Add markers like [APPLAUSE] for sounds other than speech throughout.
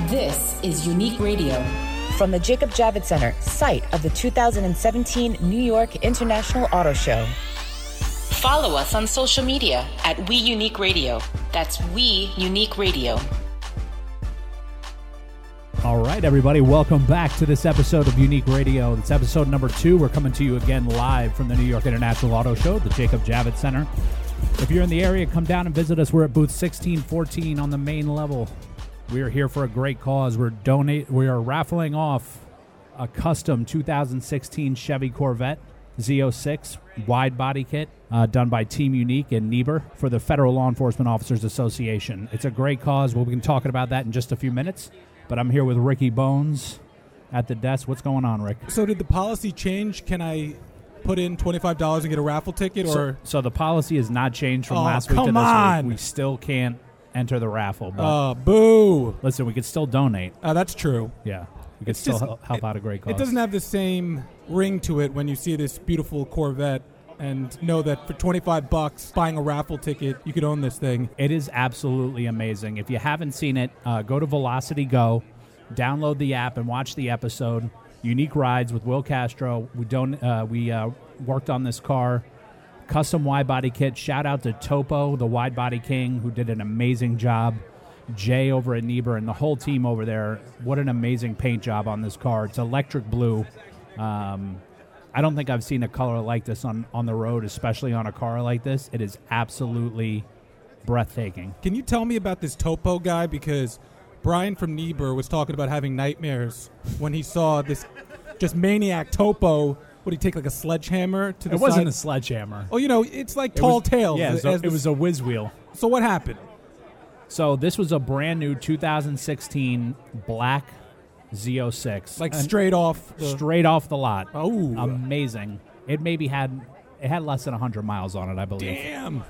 This is Unique Radio. From the Jacob Javits Center, site of the 2017 New York International Auto Show. Follow us on social media at We Unique Radio. That's We Unique Radio. All right, everybody, welcome back to this episode of Unique Radio. It's episode number two. We're coming to you again live from the New York International Auto Show, the Jacob Javits Center. If you're in the area, come down and visit us. We're at booth 1614 on the main level. We are here for a great cause. We're donate. We are raffling off a custom 2016 Chevy Corvette Z06 wide body kit uh, done by Team Unique and Niebuhr for the Federal Law Enforcement Officers Association. It's a great cause. We'll be talking about that in just a few minutes. But I'm here with Ricky Bones at the desk. What's going on, Rick? So did the policy change? Can I put in twenty five dollars and get a raffle ticket, or so the policy has not changed from Oh, last week to this on. week. We still can't enter the raffle. But uh, boo? listen, we could still donate. Uh, that's true. Yeah, we could It's still just- hel- help it- out a great cause. It doesn't have the same ring to it when you see this beautiful Corvette and know that for twenty five bucks, buying a raffle ticket, you could own this thing. It is absolutely amazing. If you haven't seen it, uh, go to Velocity Go, download the app, and watch the episode. Unique rides with Will Castro. We don't. Uh, we uh, worked on this car, custom wide body kit. Shout out to Topo, the wide body king, who did an amazing job. Jay over at Niebuhr and the whole team over there. What an amazing paint job on this car. It's electric blue. Um, I don't think I've seen a color like this on, on the road, especially on a car like this. It is absolutely breathtaking. Can you tell me about this Topo guy? Because Brian from Niebuhr was talking about having nightmares when he saw this just maniac Topo. Would he take like a sledgehammer to the It wasn't side? a sledgehammer. oh, you know, it's like It tall was- tales. Yeah, as- so as it was a whiz wheel. so what happened? So this was a brand new 2016 black Z06, Like straight off. The, straight off the lot. Oh. amazing! It maybe had it had less than 100 miles on it, I believe. Damn.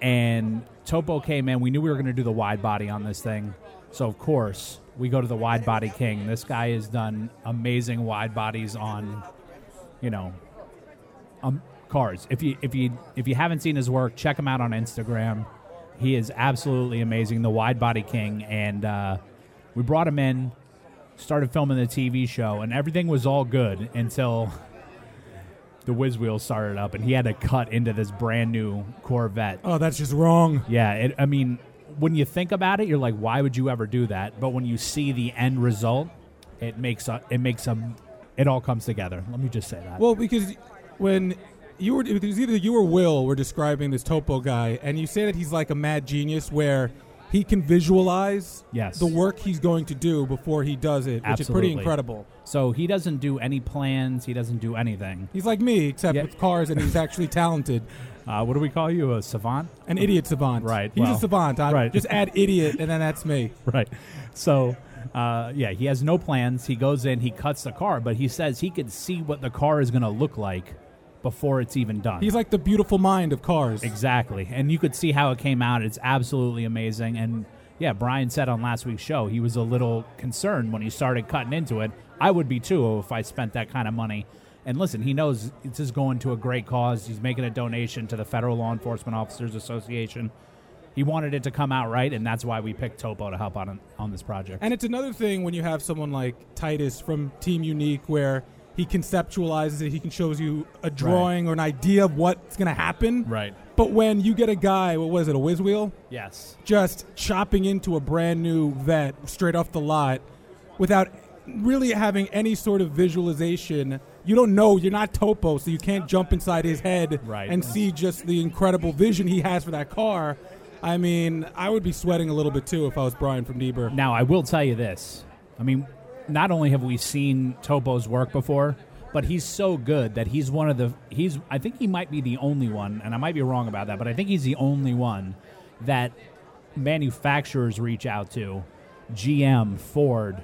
And Topo came in. We knew we were going to do the wide body on this thing, so of course we go to the wide body king. This guy has done amazing wide bodies on, you know, um, cars. If you if you if you haven't seen his work, check him out on Instagram. He is absolutely amazing, the wide body king. And uh, we brought him in, started filming the TV show, and everything was all good until the whiz wheel started up, and he had to cut into this brand new Corvette. Oh, that's just wrong. Yeah, it, I mean, when you think about it, you're like, why would you ever do that? But when you see the end result, it makes a, it makes a, it all comes together. Let me just say that. Well, because when you were, it was either you or Will were describing this Topo guy, and you say that he's like a mad genius where he can visualize Yes. the work he's going to do before he does it, which is pretty incredible. so he doesn't do any plans. He doesn't do anything. He's like me, except Yeah. with cars, and he's actually [LAUGHS] talented. Uh, what do we call you? A savant? An idiot savant. Right, He's well, a savant. I, right. Just add idiot, and then that's me. [LAUGHS] right. So, uh, yeah, he has no plans. He goes in, he cuts the car, but he says he could see what the car is going to look like before it's even done. He's like the beautiful mind of cars. Exactly. And you could see how it came out. It's absolutely amazing. And yeah, Brian said on last week's show he was a little concerned when he started cutting into it. I would be too if I spent that kind of money. And listen, he knows this is going to a great cause. He's making a donation to the Federal Law Enforcement Officers Association. He wanted it to come out right, and that's why we picked Topo to help on, on this project. And it's another thing when you have someone like Titus from Team Unique where he conceptualizes it, he can shows you a drawing or an idea of what's going to happen. right. But when you get a guy, what was it, a whiz wheel, Yes. just chopping into a brand new vet straight off the lot without really having any sort of visualization, you don't know, you're not Topo, so you can't jump inside his head Right. and see just the incredible vision he has for that car. I mean, I would be sweating a little bit too if I was Brian from Niebuhr. Now, I will tell you this. I mean, not only have we seen Topo's work before, but he's so good that he's one of the he's I think he might be the only one, and I might be wrong about that, but I think he's the only one that manufacturers reach out to, GM, Ford,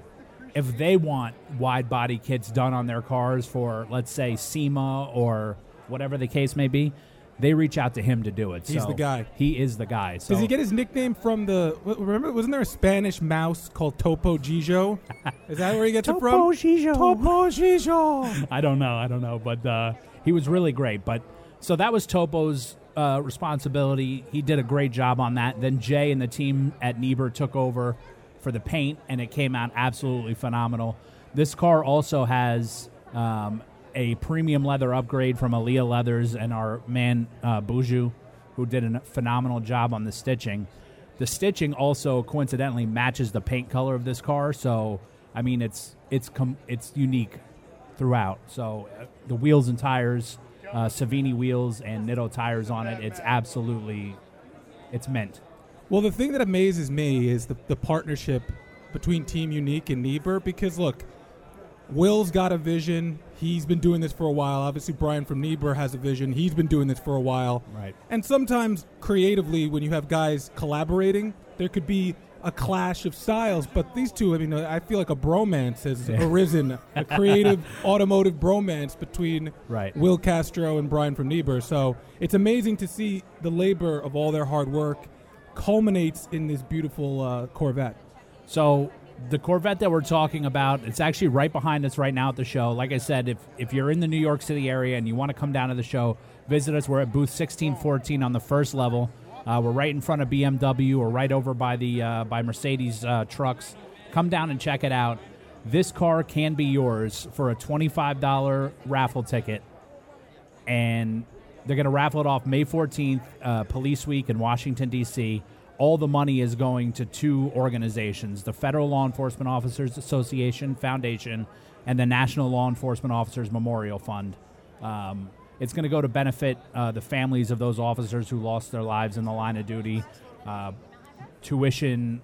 if they want wide body kits done on their cars for let's say SEMA or whatever the case may be, they reach out to him to do it. He's So the guy. He is the guy. So Does he get his nickname from the? Remember, wasn't there a Spanish mouse called Topo Gigio? [LAUGHS] Is that where he gets it from? Topo Gigio. Topo Gigio. I don't know. I don't know. But uh, he was really great. But so that was Topo's uh, responsibility. He did a great job on that. Then Jay and the team at Niebuhr took over for the paint, and it came out absolutely phenomenal. This car also has um, a premium leather upgrade from Aaliyah Leathers and our man uh, Buju, who did a phenomenal job on the stitching. The stitching also coincidentally matches the paint color of this car, so I mean it's it's com- it's unique throughout. So uh, the wheels and tires, uh, Savini wheels and Nitto tires on it. It's absolutely it's mint. Well, the thing that amazes me is the, the partnership between Team Unique and Niebuhr because, look, Will's got a vision. He's been doing this for a while. Obviously, Brian from Niebuhr has a vision. He's been doing this for a while. Right. And sometimes, creatively, when you have guys collaborating, there could be a clash of styles. But these two, I mean, I feel like a bromance has Yeah. arisen, a [LAUGHS] creative automotive bromance between Right. Will Castro and Brian from Niebuhr. So it's amazing to see the labor of all their hard work culminates in this beautiful uh, Corvette. So the Corvette that we're talking about, it's actually right behind us right now at the show. Like I said, if if you're in the New York City area and you want to come down to the show, visit us. We're at booth 1614 on the first level. Uh, we're right in front of BMW. We're right over by the uh, by Mercedes uh, trucks. Come down and check it out. This car can be yours for a $25 raffle ticket and they're going to raffle it off May 14th, uh, Police Week in Washington, D.C. All the money is going to two organizations the Federal Law Enforcement Officers Association Foundation and the National Law Enforcement Officers Memorial Fund. Um, it's going to go to benefit uh, the families of those officers who lost their lives in the line of duty. Uh, tuition,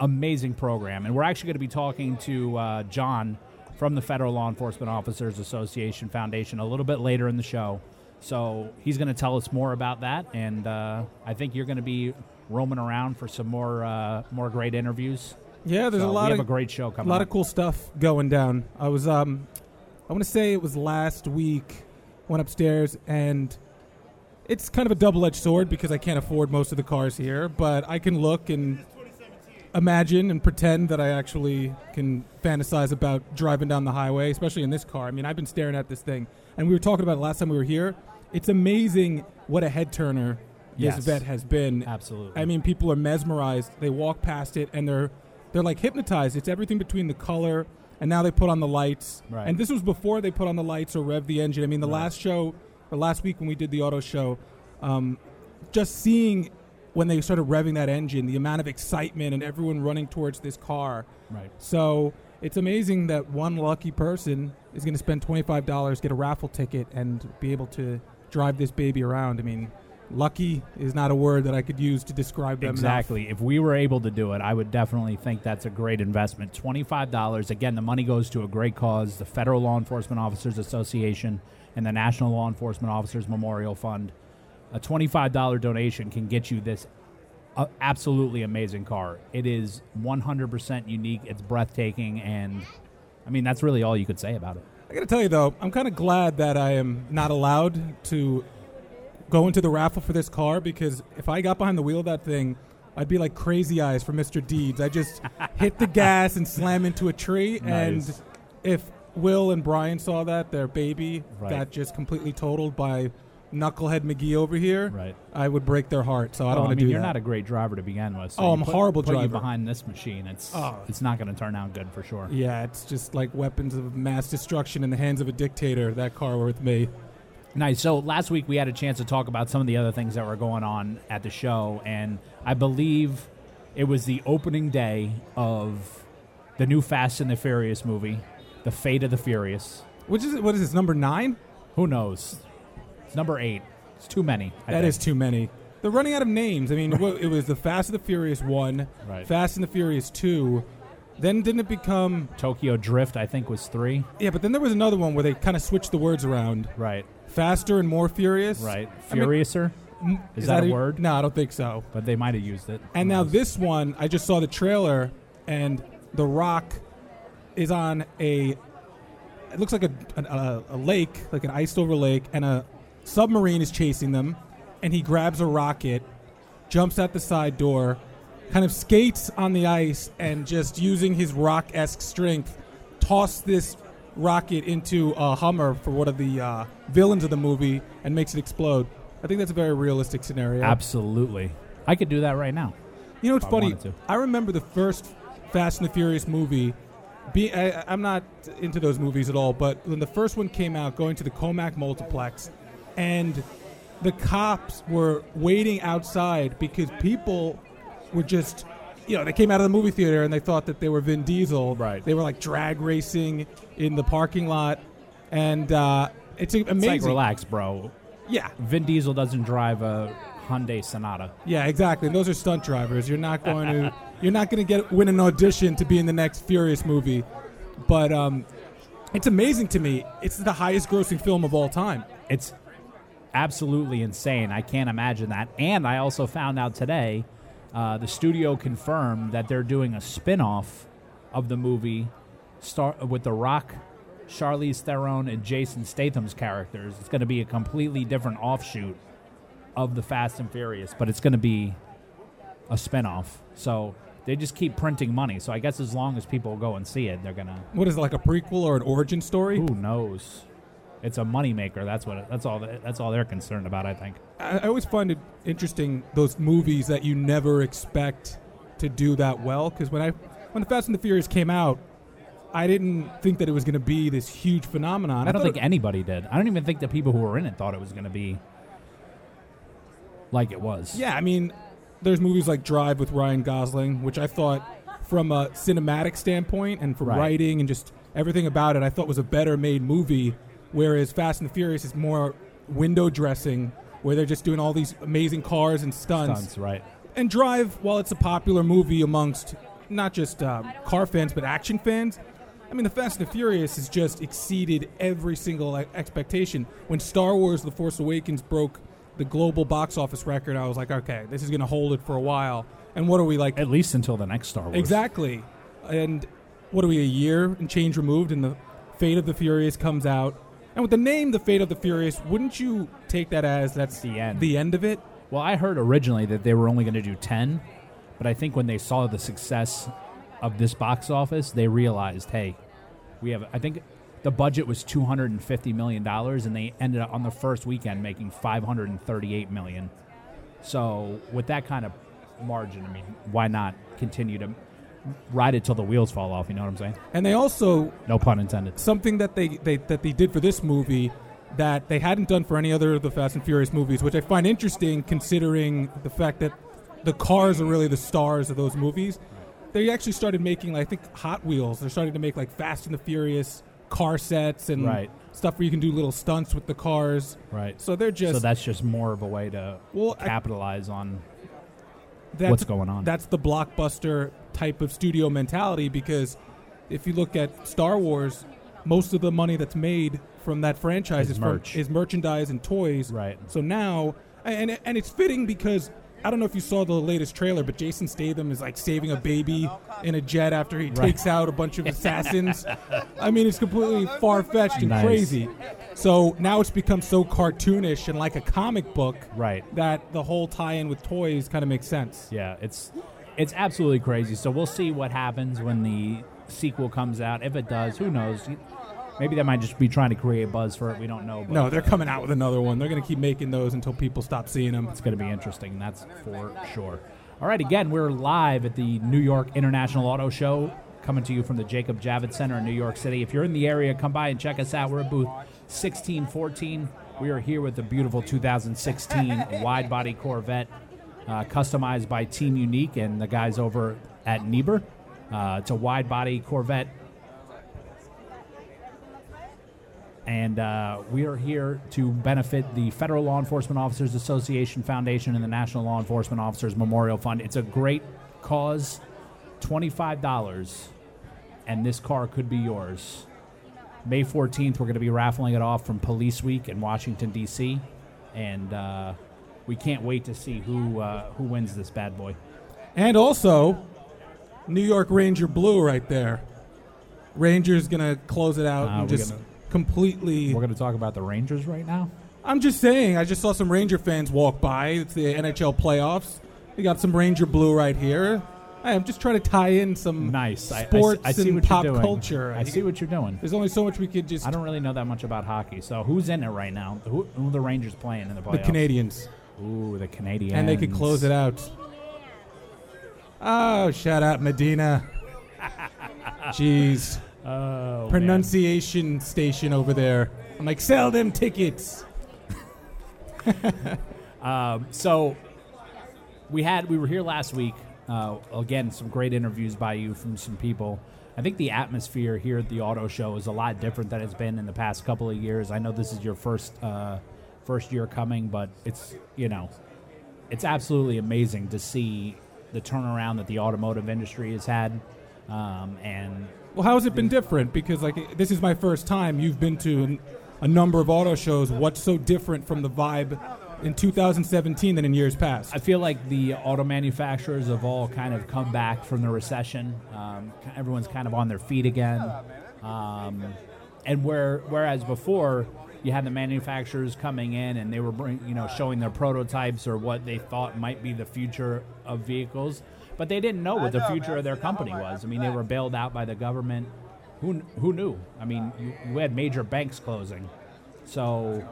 amazing program. And we're actually going to be talking to uh, John from the Federal Law Enforcement Officers Association Foundation a little bit later in the show. So he's going to tell us more about that, and uh, I think you're going to be roaming around for some more uh, more great interviews. Yeah, there's So a lot we of a great show coming. a lot of cool stuff going down. I was um, I want to say it was last week. Went upstairs and it's kind of a double-edged sword because I can't afford most of the cars here, but I can look and imagine and pretend that I actually can fantasize about driving down the highway, especially in this car. I mean, I've been staring at this thing, and we were talking about it last time we were here. It's amazing what a head turner this Yes. vet has been. Absolutely. I mean, people are mesmerized. They walk past it and they're they're like hypnotized. It's everything between the color and now they put on the lights. Right. And this was before they put on the lights or rev the engine. I mean, the Right. last show, or last week when we did the auto show, um, just seeing when they started revving that engine, the amount of excitement and everyone running towards this car. right. So it's amazing that one lucky person is going to spend twenty five dollars, get a raffle ticket, and be able to drive this baby around. I mean, lucky is not a word that I could use to describe them. enough. Exactly. If we were able to do it, I would definitely think that's a great investment. Twenty-five dollars. Again, the money goes to a great cause: the Federal Law Enforcement Officers Association and the National Law Enforcement Officers Memorial Fund. A twenty-five dollar donation can get you this uh, absolutely amazing car. It is one hundred percent unique. It's breathtaking, and I mean that's really all you could say about it. I got to tell you though, I'm kind of glad that I am not allowed to go into the raffle for this car because if I got behind the wheel of that thing, I'd be like crazy eyes for Mr. Deeds. I just [LAUGHS] hit the gas and slam into a tree, and if Will and Brian saw that, their baby Right. got just completely totaled by knucklehead McGee over here. Right. I would break their heart. So I don't Well, want I to mean, do you're that. not a great driver to begin with. So Oh, I'm a put- horrible put you driver. behind this machine. It's Oh. it's not going to turn out good for sure. yeah, it's just like weapons of mass destruction in the hands of a dictator. That car with me. Nice. So last week we had a chance to talk about some of the other things that were going on at the show, and I believe it was the opening day of the new Fast and the Furious movie, The Fate of the Furious. Which is it? What is this? Number nine? Who knows? It's number eight. It's too many. I That think. is too many. They're running out of names. I mean, it was the Fast and the Furious one, Right. Fast and the Furious two. Then didn't it become? Tokyo Drift. I think was three. Yeah, but then there was another one where they kind of switched the words around. Right. Faster and more furious. Right. I mean, Furiouser. mm, Is that a word? No, I don't think so. but they might have used it. And now this one, I just saw the trailer, and The Rock is on a. It looks like a, a, a lake, like an iced over lake, and a submarine is chasing them. And he grabs a rocket, jumps out the side door, kind of skates on the ice, and just using his rock esque strength, toss this rocket into a Hummer for one of the uh, villains of the movie and makes it explode. I think that's a very realistic scenario. Absolutely. I could do that right now. You know what's If I funny? I remember the first Fast and the Furious movie. Be, I, I'm not into those movies at all, but when the first one came out, going to the Commack multiplex, and the cops were waiting outside because people were just, you know, they came out of the movie theater and they thought that they were Vin Diesel. Right. They were like drag racing in the parking lot, and uh, it's amazing. It's like, relax, bro. Yeah, Vin Diesel doesn't drive a Hyundai Sonata. yeah, exactly. And those are stunt drivers. You're not going to, [LAUGHS] you're not going to get win an audition to be in the next Furious movie, but um, it's amazing to me. It's the highest grossing film of all time. It's absolutely insane. I can't imagine that. And I also found out today uh, the studio confirmed that they're doing a spin off of the movie star- with The Rock, Charlize Theron, and Jason Statham's characters. It's going to be a completely different offshoot of the Fast and Furious, but it's going to be a spin off. So they just keep printing money. So I guess as long as people go and see it, they're going to. What is it, like a prequel or an origin story? Who knows? It's a moneymaker. That's what. It, that's all. that- That's all they're concerned about. I think. I, I always find it interesting those movies that you never expect to do that well. Because when I when the Fast and the Furious came out, I didn't think that it was going to be this huge phenomenon. I don't think it- anybody did. I don't even think the people who were in it thought it was going to be like it was. Yeah, I mean, there's movies like Drive with Ryan Gosling, which I thought, from a cinematic standpoint and from Right. writing and just everything about it, I thought was a better made movie. Whereas Fast and the Furious is more window dressing, where they're just doing all these amazing cars and stunts. Stunts, right? And Drive, while it's a popular movie amongst not just uh, car fans but action fans, I mean, the Fast and the Furious has just exceeded every single expectation. When Star Wars: The Force Awakens broke the global box office record, I was like, okay, this is going to hold it for a while. And what are we like? At least until the next Star Wars. Exactly. And what are we, a year and change removed, and the Fate of the Furious comes out. And with the name The Fate of the Furious, wouldn't you take that as that's The end. The end of it? Well, I heard originally that they were only going to do ten, but I think when they saw the success of this box office, they realized, hey, we have. I think the budget was two hundred and fifty million dollars, and they ended up on the first weekend making five hundred and thirty-eight million. So with that kind of margin, I mean, why not continue to ride it till the wheels fall off? You know what I'm saying? And they also No pun intended. something that they, they that they did for this movie that they hadn't done for any other of the Fast and Furious movies, which I find interesting considering the fact that the cars are really the stars of those movies. They actually started making, like, I think, Hot Wheels. They're starting to make like Fast and the Furious car sets and Right. stuff where you can do little stunts with the cars. Right. So they're just so that's just more of a way to Well, I- capitalize on that's, what's going on. That's the blockbuster type of studio mentality because if you look at Star Wars, most of the money that's made from that franchise Is is, merch. From, is merchandise and toys. Right. So now, and and it's fitting because I don't know if you saw the latest trailer, but Jason Statham is like saving a baby in a jet after he Right. takes out a bunch of assassins. [LAUGHS] I mean, it's completely far fetched and Nice. crazy. So now it's become so cartoonish and like a comic book Right. that the whole tie-in with toys kind of makes sense. Yeah, it's it's absolutely crazy. So we'll see what happens when the sequel comes out. If it does, who knows? Maybe they might just be trying to create buzz for it. We don't know. But No, they're coming out with another one. They're going to keep making those until people stop seeing them. it's going to be interesting. That's for sure. All right, again, we're live at the New York International Auto Show, coming to you from the Jacob Javits Center in New York City. If you're in the area, come by and check us out. We're at booth 1614. We are here with the beautiful 2016 wide body Corvette, uh, customized by Team Unique and the guys over at Niebuhr. Uh, it's a wide body Corvette and uh, we are here to benefit the Federal Law Enforcement Officers Association Foundation and the National Law Enforcement Officers Memorial Fund. It's a great cause, twenty-five dollars, and this car could be yours. May fourteenth, we're going to be raffling it off from Police Week in Washington D.C., and uh, we can't wait to see who uh, who wins this bad boy. And also, New York Ranger Blue right there. Ranger's going to close it out Uh, and just gonna- completely. We're going to talk about the Rangers right now. I'm just saying, I just saw some Ranger fans walk by. It's the NHL playoffs. We got some Ranger Blue right here. I'm just trying to tie in some Nice. I- I, sports I, see and what pop you're doing. culture. I see what you're doing. There's only so much we could just. I don't really know that much about hockey. So who's in it right now? Who, who are the Rangers playing in the playoffs? the Canadians. Ooh, the Canadians. And they could close it out. Oh, shout out Medina. [LAUGHS] Jeez. Oh, man. Pronunciation station over there. I'm like, sell them tickets. [LAUGHS] Um, so we had we were here last week. Uh, again, some great interviews by you from some people. I think the atmosphere here at the auto show is a lot different than it's been in the past couple of years. I know this is your first uh, first year coming, but it's you know it's absolutely amazing to see the turnaround that the automotive industry has had. Um, and Well, how has it been different? Because like this is my first time. You've been to a number of auto shows. What's so different from the vibe in 2017 than in years past? I feel like the auto manufacturers have all kind of come back from the recession. Um, everyone's kind of on their feet again. Um, and where whereas before you had the manufacturers coming in and they were bring, you know showing their prototypes or what they thought might be the future of vehicles, but they didn't know what the future of their company was. I mean, they were bailed out by the government. Who who knew? I mean, you, we had major banks closing, so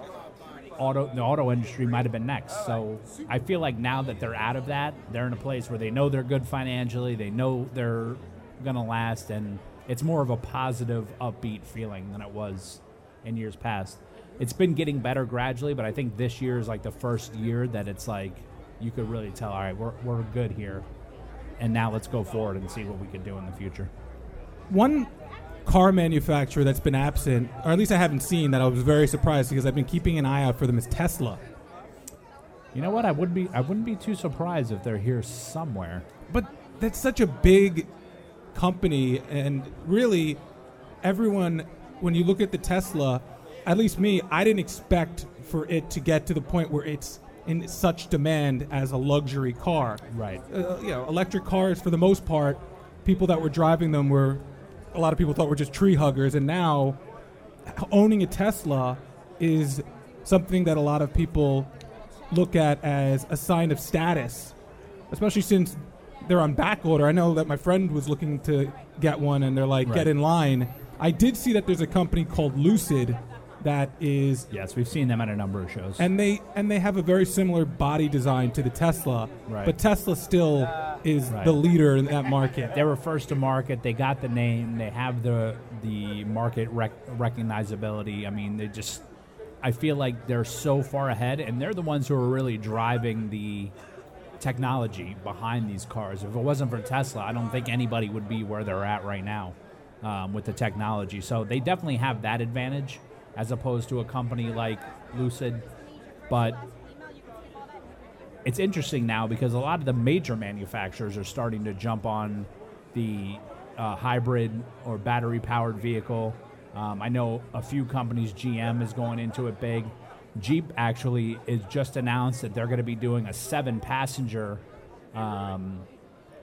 auto the auto industry might have been next. So I feel like now that they're out of that, they're in a place where they know they're good financially, they know they're gonna last, and it's more of a positive, upbeat feeling than it was in years past. It's been getting better gradually, but I think this year is like the first year that it's like you could really tell, all right, we're we're good here, and now let's go forward and see what we can do in the future. One car manufacturer that's been absent, or at least I haven't seen, that I was very surprised because I've been keeping an eye out for them is Tesla. You know what? I would be I wouldn't be too surprised if they're here somewhere. But that's such a big company, and really, everyone, when you look at the Tesla, at least me, I didn't expect for it to get to the point where it's in such demand as a luxury car. Right. Uh, you know, electric cars, for the most part, people that were driving them were, a lot of people thought were just tree huggers, and now owning a Tesla is something that a lot of people look at as a sign of status, especially since they're on back order. I know that my friend was looking to get one, and they're like, Right. get in line. I did see that there's a company called Lucid that is Yes, we've seen them at a number of shows. and they and they have a very similar body design to the Tesla, Right. but Tesla still is Right. the leader in that market. they were first to market. They got the name. They have the the market rec- recognizability. I mean, they just. I feel like they're so far ahead, and they're the ones who are really driving the technology behind these cars. If it wasn't for Tesla, I don't think anybody would be where they're at right now um, with the technology. So they definitely have that advantage as opposed to a company like Lucid. But it's interesting now because a lot of the major manufacturers are starting to jump on the uh, hybrid or battery powered vehicle. Um, I know a few companies, GM is going into it big. Jeep actually is just announced that they're going to be doing a seven passenger, um,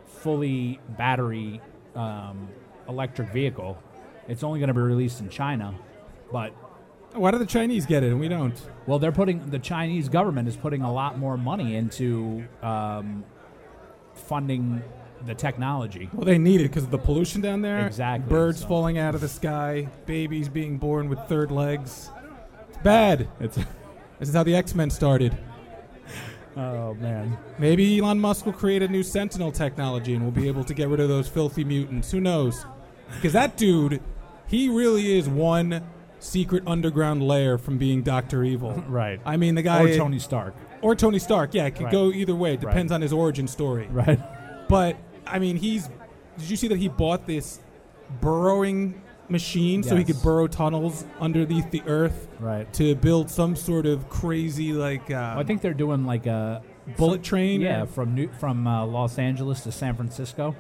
fully battery um, electric vehicle. It's only going to be released in China, but Why do the Chinese get it and we don't? well, they're putting the Chinese government is putting a lot more money into um, funding the technology. Well, they need it because of the pollution down there. Exactly, Birds so- falling out of the sky, babies being born with third legs. It's bad. It's [LAUGHS] This is how the X Men started. oh man, Maybe Elon Musk will create a new Sentinel technology and we'll be able to get rid of those filthy mutants. Who knows? Because that dude, he really is one secret underground layer from being Doctor Evil. [LAUGHS] right? I mean, the guy or Tony Stark, or Tony Stark. Yeah, it could Right. go either way. It depends on his origin story. right? But I mean, he's. Did you see that he bought this burrowing machine so he Yes. could burrow tunnels underneath the earth Right. to build some sort of crazy like uh, I think they're doing like a bullet train? yeah from New, from uh, Los Angeles to San Francisco.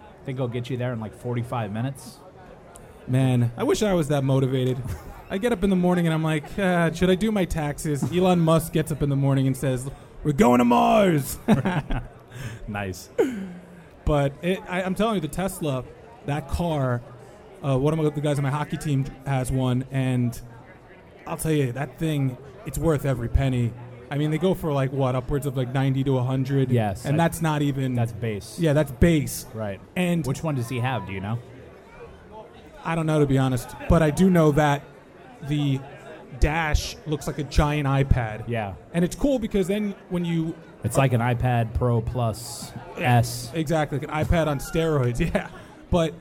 I think it'll get you there in like forty five minutes. Man, I wish I was that motivated. I get up in the morning and I'm like, ah, should I do my taxes? Elon Musk gets up in the morning and says, "We're going to Mars." [LAUGHS] Nice. But it, I, I'm telling you, the Tesla, that car, uh, one of the guys on my hockey team has one, and I'll tell you, that thing, it's worth every penny. I mean, they go for like what, upwards of like 90 to 100. Yes, and that's not even. That's base. yeah, that's base. Right. And Which one does he have? Do you know? I don't know to be honest, but I do know that the dash looks like a giant iPad. Yeah. And it's cool because then when you It's like an iPad Pro Plus S. Exactly, like an iPad on steroids. [LAUGHS] Yeah, but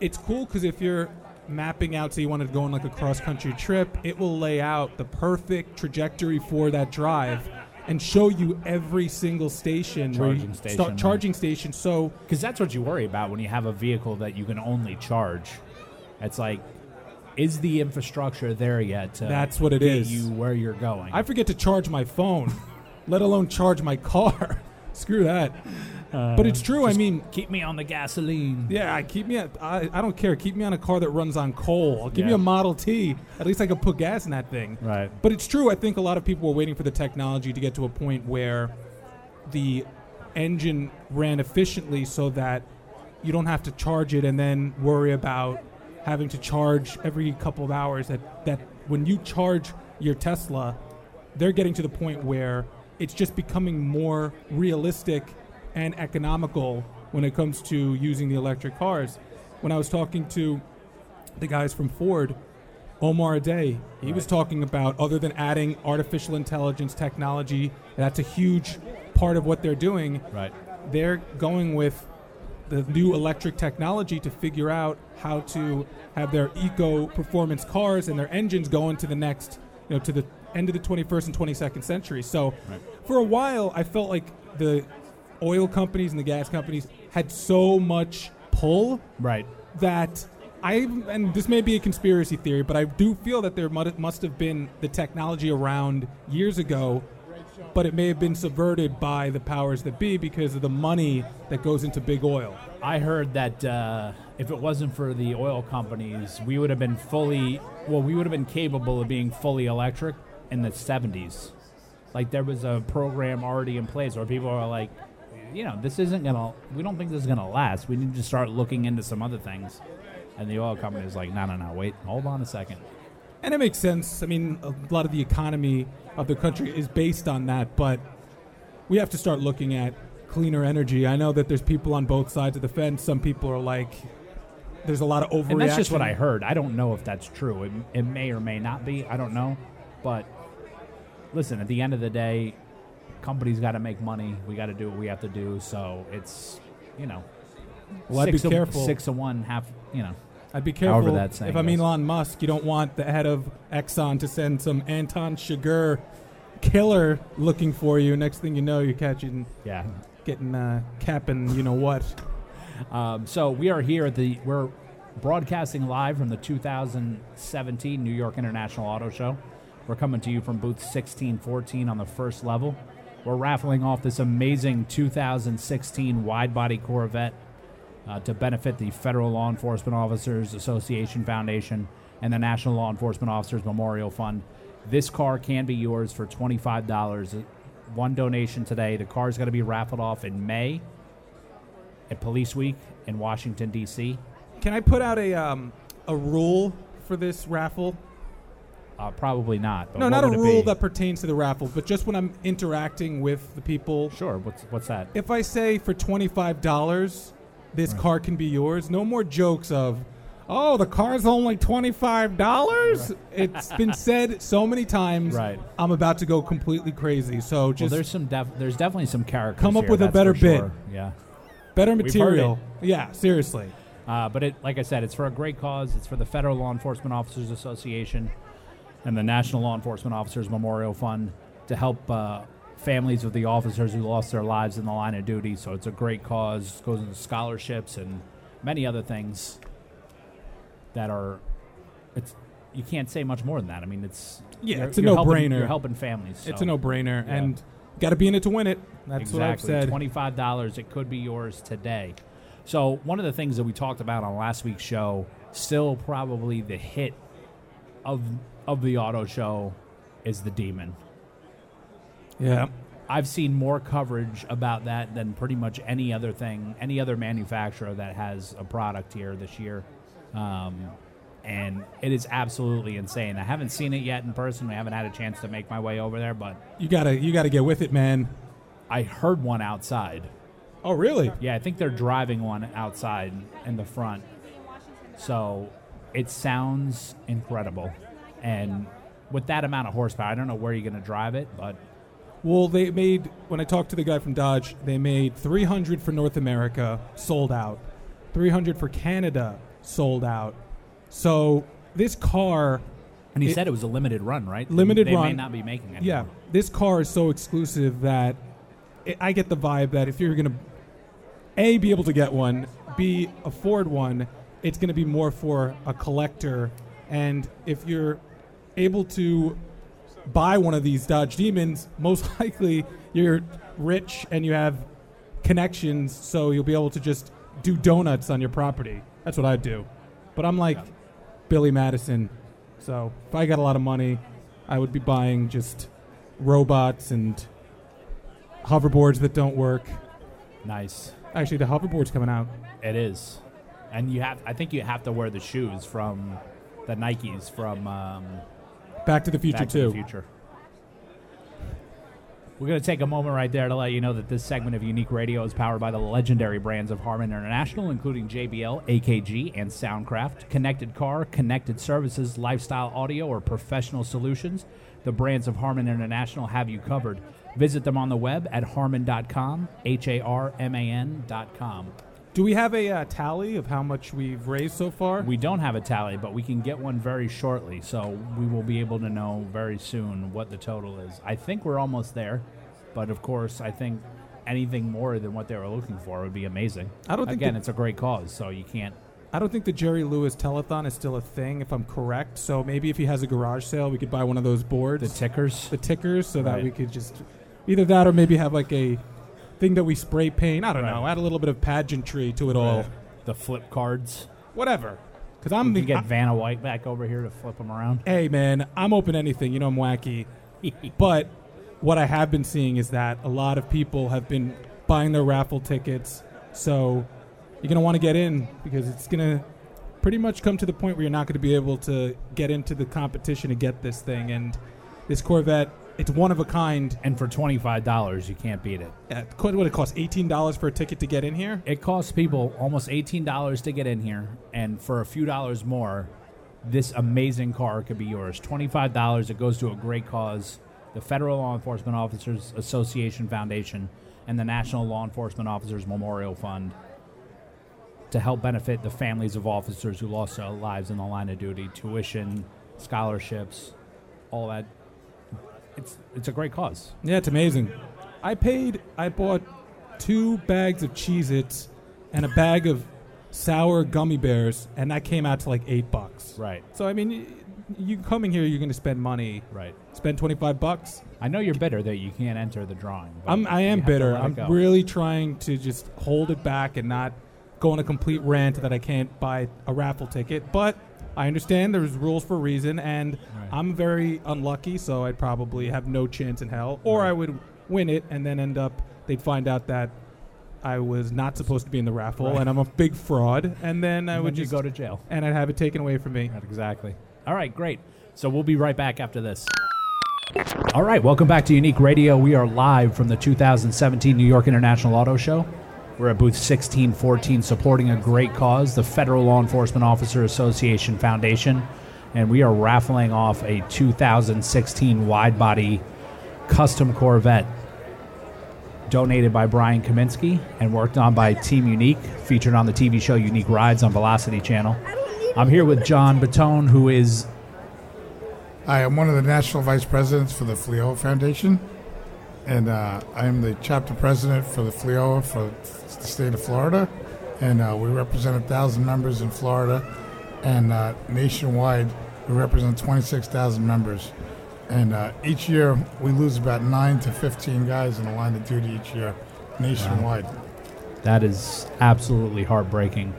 it's cool because if you're mapping out, say you wanted to go on like a cross country trip, it will lay out the perfect trajectory for that drive and show you every single station, Charging station, start right. charging station. So Because that's what you worry about when you have a vehicle that you can only charge. It's like, is the infrastructure there yet? To That's what it get is. You where you're going. I forget to charge my phone, [LAUGHS] let alone charge my car. [LAUGHS] Screw that. but it's true. I mean, keep me on the gasoline. yeah, I keep me. At, I, I don't care. Keep me on a car that runs on coal. I'll give Yeah. you a Model T. At least I can put gas in that thing. Right. But it's true. I think a lot of people were waiting for the technology to get to a point where the engine ran efficiently so that you don't have to charge it and then worry about having to charge every couple of hours. That, that when you charge your Tesla, they're getting to the point where it's just becoming more realistic and economical when it comes to using the electric cars. When I was talking to the guys from Ford, Omar Day, he was talking about other than adding artificial intelligence technology, that's a huge part of what they're doing. Right. They're going with the new electric technology to figure out how to have their eco performance cars and their engines go into the next, you know, to the end of the 21st and 22nd century. So, Right. for a while, I felt like the oil companies and the gas companies had so much pull Right. that I and this may be a conspiracy theory, but I do feel that there must have been the technology around years ago, but it may have been subverted by the powers that be because of the money that goes into big oil. I heard that uh, if it wasn't for the oil companies, we would have been fully, well, we would have been capable of being fully electric in the 70s. Like there was a program already in place where people are like, you know, this isn't going to, we don't think this is going to last. We need to start looking into some other things. And the oil company is like, no, no, no, wait, hold on a second. And it makes sense. I mean, a lot of the economy of the country is based on that, but we have to start looking at cleaner energy. I know that there's people on both sides of the fence. Some people are like, there's a lot of overreaction. And that's just what I heard. I don't know if that's true. It, it may or may not be. I don't know. But listen, at the end of the day, companies got to make money. We got to do what we have to do. So it's, you know, Well, be six of- careful. six of one, half, you know. I'd be careful. However that saying if I'm goes. Elon Musk, you don't want the head of Exxon to send some Anton Chigurh killer looking for you. Next thing you know, you're catching, Yeah. getting, uh, capping, you know what. [LAUGHS] Um, so we are here at the, we're broadcasting live from the 2017 New York International Auto Show. We're coming to you from booth 1614 on the first level. We're raffling off this amazing 2016 wide body Corvette uh, to benefit the Federal Law Enforcement Officers Association Foundation and the National Law Enforcement Officers Memorial Fund. This car can be yours for $25. One donation today. The car is going to be raffled off in May at Police Week in Washington, D.C. Can I put out a, um, a rule for this raffle? Uh, probably not. But no, not a rule be? that pertains to the raffle, but just when I'm interacting with the people. Sure. What's what's that? If I say for $25, this Right. car can be yours, no more jokes of, oh, the car's only $25? It's been said so many times. Right. I'm about to go completely crazy. So Well, just there's some def- there's definitely some characters. Come up here, with a better bit. sure. Yeah. better material. Yeah, seriously. Uh, but it, like I said, it's for a great cause. It's for the Federal Law Enforcement Officers Association and the National Law Enforcement Officers Memorial Fund to help uh, families of the officers who lost their lives in the line of duty. So it's a great cause. goes into scholarships and many other things that are. It's you can't say much more than that. I mean, it's Yeah, it's a helping- no-brainer. You're helping families. It's a no-brainer, Yeah. and got to be in it to win it. That's exactly. what I've said. Twenty-five dollars. It could be yours today. So one of the things that we talked about on last week's show, still probably the hit of of the auto show, is the Demon. Yeah, I've seen more coverage about that than pretty much any other thing, any other manufacturer that has a product here this year. Um, and it is absolutely insane. I haven't seen it yet in person. I haven't had a chance to make my way over there, but you gotta you gotta get with it, man. I heard one outside. Oh, really? Yeah, I think they're driving one outside in the front. So it sounds incredible. And with that amount of horsepower, I don't know where you're going to drive it, but Well, they made when I talked to the guy from Dodge, they made 300 for North America, sold out. 300 for Canada, sold out. So this car, And he It- said it was a limited run, right? Limited they may run. not be making it. yeah, this car is so exclusive that it, I get the vibe that if you're gonna a be able to get one, b afford one, it's gonna be more for a collector. And if you're able to buy one of these Dodge Demons, most [LAUGHS] likely you're rich and you have connections, so you'll be able to just do donuts on your property. That's what I do. But I'm like Billy Madison, so if I got a lot of money, I would be buying just robots and hoverboards that don't work. Nice. Actually, the hoverboard's coming out. It is, and you have. I think you have to wear the shoes from the Nikes from um, Back to the Future Back to too. the Future. We're going to take a moment right there to let you know that this segment of Unique Radio is powered by the legendary brands of Harman International, including JBL, AKG, and Soundcraft. Connected car, connected services, lifestyle audio, or professional solutions. The brands of Harman International have you covered. Visit them on the web at harman.com, H A R M A N.com. Do we have a uh, tally of how much we've raised so far? We don't have a tally, but we can get one very shortly. So we will be able to know very soon what the total is. I think we're almost there, but of course, I think anything more than what they were looking for would be amazing. I don't think Again, that- it's a great cause, so you can't. I don't think the Jerry Lewis telethon is still a thing, if I'm correct. So maybe if he has a garage sale, we could buy one of those boards, The tickers. the tickers, so that Right. we could just either that or maybe have like a thing that we spray paint. I don't know. Add a little bit of pageantry to it all. the flip cards. Whatever. Because I'm the get Vanna White back over here to flip them around. hey man, I'm open to anything. You know I'm wacky. [LAUGHS] But what I have been seeing is that a lot of people have been buying their raffle tickets. So you're gonna want to get in because it's gonna pretty much come to the point where you're not going to be able to get into the competition to get this thing. And this Corvette, it's one of a kind. And for $25, you can't beat it. Uh, what what it costs? Eighteen dollars for a ticket to get in here. It costs people almost $18 to get in here, and for a few dollars more, this amazing car could be yours. $25, it goes to a great cause the Federal Law Enforcement Officers Association Foundation and the National Law Enforcement Officers Memorial Fund to help benefit the families of officers who lost their lives in the line of duty, tuition, scholarships, all that. It's, it's a great cause. Yeah, it's amazing. I paid. I bought two bags of Cheez-Its and a bag of sour gummy bears, and that came out to like eight bucks. Right, So I mean, y- you coming here, you're going to spend money. right. Spend twenty five bucks. I know you're bitter that you can't enter the drawing. but I'm. I you am have to bitter. let it I'm go. really trying to just hold it back and not go on a complete rant that I can't buy a raffle ticket. But I understand there's rules for a reason, and Right. I'm very unlucky, so I'd probably have no chance in hell, or I would win it and then end up. They'd find out that. I was not supposed to be in the raffle, Right. and I'm a big fraud. And then I And would then just go to jail. and I'd have it taken away from me. Right, exactly. All right, great. So we'll be right back after this. All right, welcome back to Unique Radio. We are live from the 2017 New York International Auto Show. We're at booth 1614 supporting a great cause, the Federal Law Enforcement Officer Association Foundation. And we are raffling off a 2016 wide body custom Corvette donated by Brian Kaminsky and worked on by Team Unique, featured on the TV show Unique Rides on Velocity Channel. I'm here with John Batone, who is. I am one of the national vice presidents for the FLEOA Foundation, and uh, I'm the chapter president for the FLEOA for the state of Florida, and uh, we represent a thousand members in Florida, and uh, nationwide we represent 26,000 members, and uh, each year we lose about nine to 15 guys in the line of duty each year, nationwide. that is absolutely heartbreaking.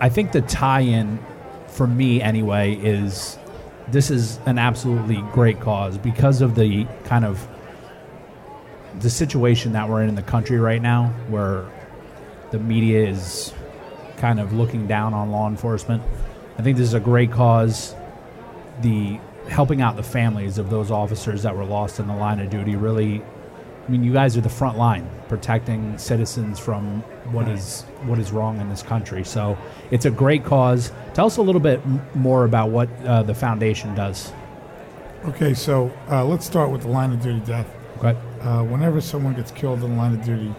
I think the tie-in for me anyway is this is an absolutely great cause because of the kind of the situation that we're in in the country right now where the media is kind of looking down on law enforcement. I think this is a great cause. The helping out the families of those officers that were lost in the line of duty really I mean, you guys are the front line protecting citizens from what is what is wrong in this country. So it's a great cause. Tell us a little bit m- more about what uh, the foundation does. Okay, so uh, let's start with the line of duty death. Okay. Uh, whenever someone gets killed in the line of duty,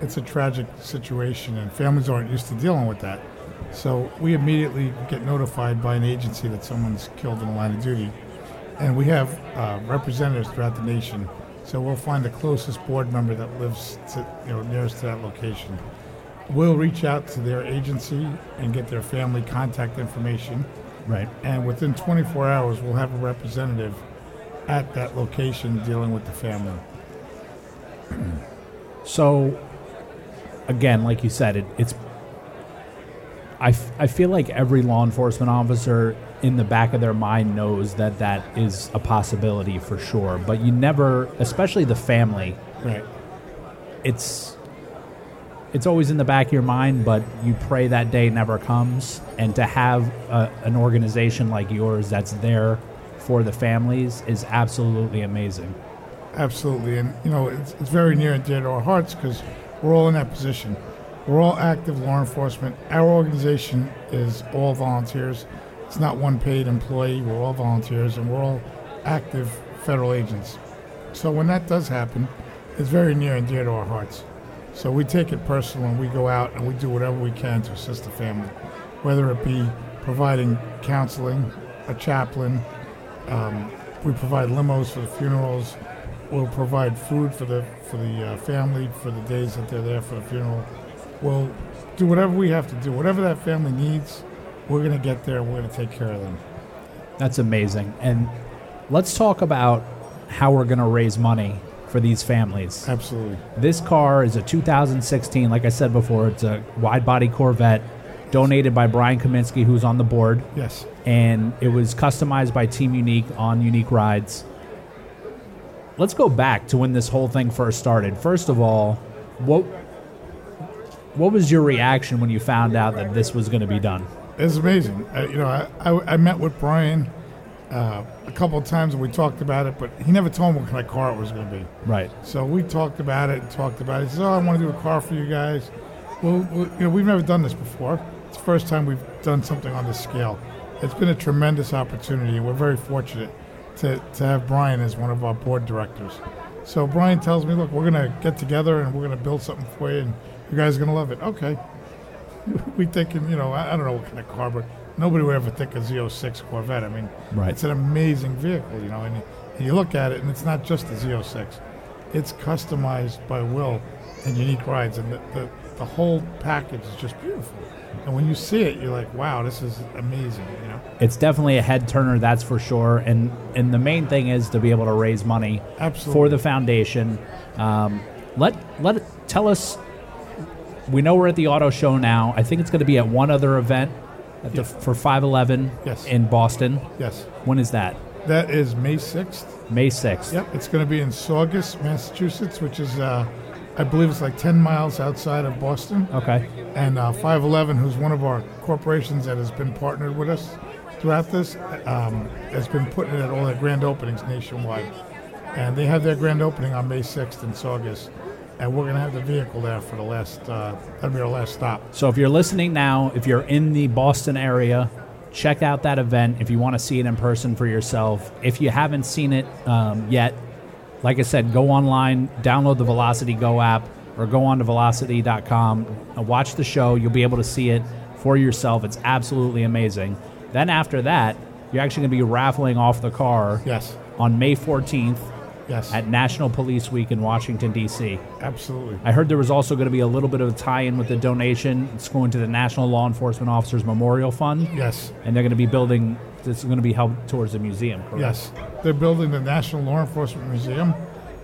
it's a tragic situation, and families aren't used to dealing with that. So we immediately get notified by an agency that someone's killed in the line of duty, and we have uh, representatives throughout the nation. So we'll find the closest board member that lives to, you know nearest to that location. We'll reach out to their agency and get their family contact information, Right. and within 24 hours, we'll have a representative at that location dealing with the family. [CLEARS THROAT] So, again, like you said, it, it's. I, f- I feel like every law enforcement officer in the back of their mind knows that that is a possibility for sure. But you never, especially the family, Right. it's it's always in the back of your mind, but you pray that day never comes. And to have a, an organization like yours that's there for the families is absolutely amazing. Absolutely, and you know it's, it's very near and dear to our hearts because we're all in that position. We're all active law enforcement. Our organization is all volunteers. It's not one paid employee. We're all volunteers, and we're all active federal agents. So when that does happen, it's very near and dear to our hearts. So we take it personal, and we go out and we do whatever we can to assist the family, whether it be providing counseling, a chaplain, um, we provide limos for the funerals. We'll provide food for the for the uh, family for the days that they're there for the funeral. We'll do whatever we have to do. Whatever that family needs, we're going to get there. and We're going to take care of them. That's amazing. And let's talk about how we're going to raise money for these families. Absolutely. This car is a 2016, like I said before, it's a wide body Corvette donated by Brian Kaminsky, who's on the board. Yes. and it was customized by Team Unique on Unique Rides. Let's go back to when this whole thing first started. First of all, what what was your reaction when you found out that this was going to be done? It's amazing. Uh, you know, I, I, I met with Brian uh, a couple of times and we talked about it, but he never told me what kind of car it was going to be. Right. So we talked about it and talked about it. He says, "Oh, I want to do a car for you guys." Well, well, you know, we've never done this before. It's the first time we've done something on this scale. It's been a tremendous opportunity, and we're very fortunate to, to have Brian as one of our board directors. So Brian tells me, "Look, we're going to get together and we're going to build something for you, and you guys are going to love it." Okay. [LAUGHS] we thinking, you know, I, I don't know what kind of car, but nobody would ever think a Z06 Corvette. I mean, Right. it's an amazing vehicle, you know, and, and you look at it, and it's not just a Z06. It's customized by Will and Unique Rides, and the, the, the whole package is just beautiful. And when you see it, you're like, wow, this is amazing, you know? It's definitely a head turner, that's for sure. And and the main thing is to be able to raise money Absolutely. for the foundation. Um, let let tell us. We know we're at the auto show now. I think it's going to be at one other event at the, for 511 Yes. in Boston. Yes. When is that? That is May 6th. May 6th. Yep, it's going to be in Saugus, Massachusetts, which is, uh, I believe it's like 10 miles outside of Boston. Okay. And uh, 511, who's one of our corporations that has been partnered with us throughout this, um, has been putting it at all their grand openings nationwide. And they have their grand opening on May 6th in Saugus. And we're going to have the vehicle there for the last, uh, that'll be our last stop. So if you're listening now, if you're in the Boston area, check out that event if you want to see it in person for yourself. If you haven't seen it um, yet, like I said, go online, download the Velocity Go app, or go on to velocity.com, and watch the show. You'll be able to see it for yourself. It's absolutely amazing. Then after that, you're actually going to be raffling off the car Yes, on May 14th yes, at National Police Week in Washington, D.C. absolutely. I heard there was also going to be a little bit of a tie-in with the donation. It's going to the National Law Enforcement Officers Memorial Fund, Yes, and they're going to be building. This is going to be held towards the museum. Correct? Yes, they're building the National Law Enforcement Museum.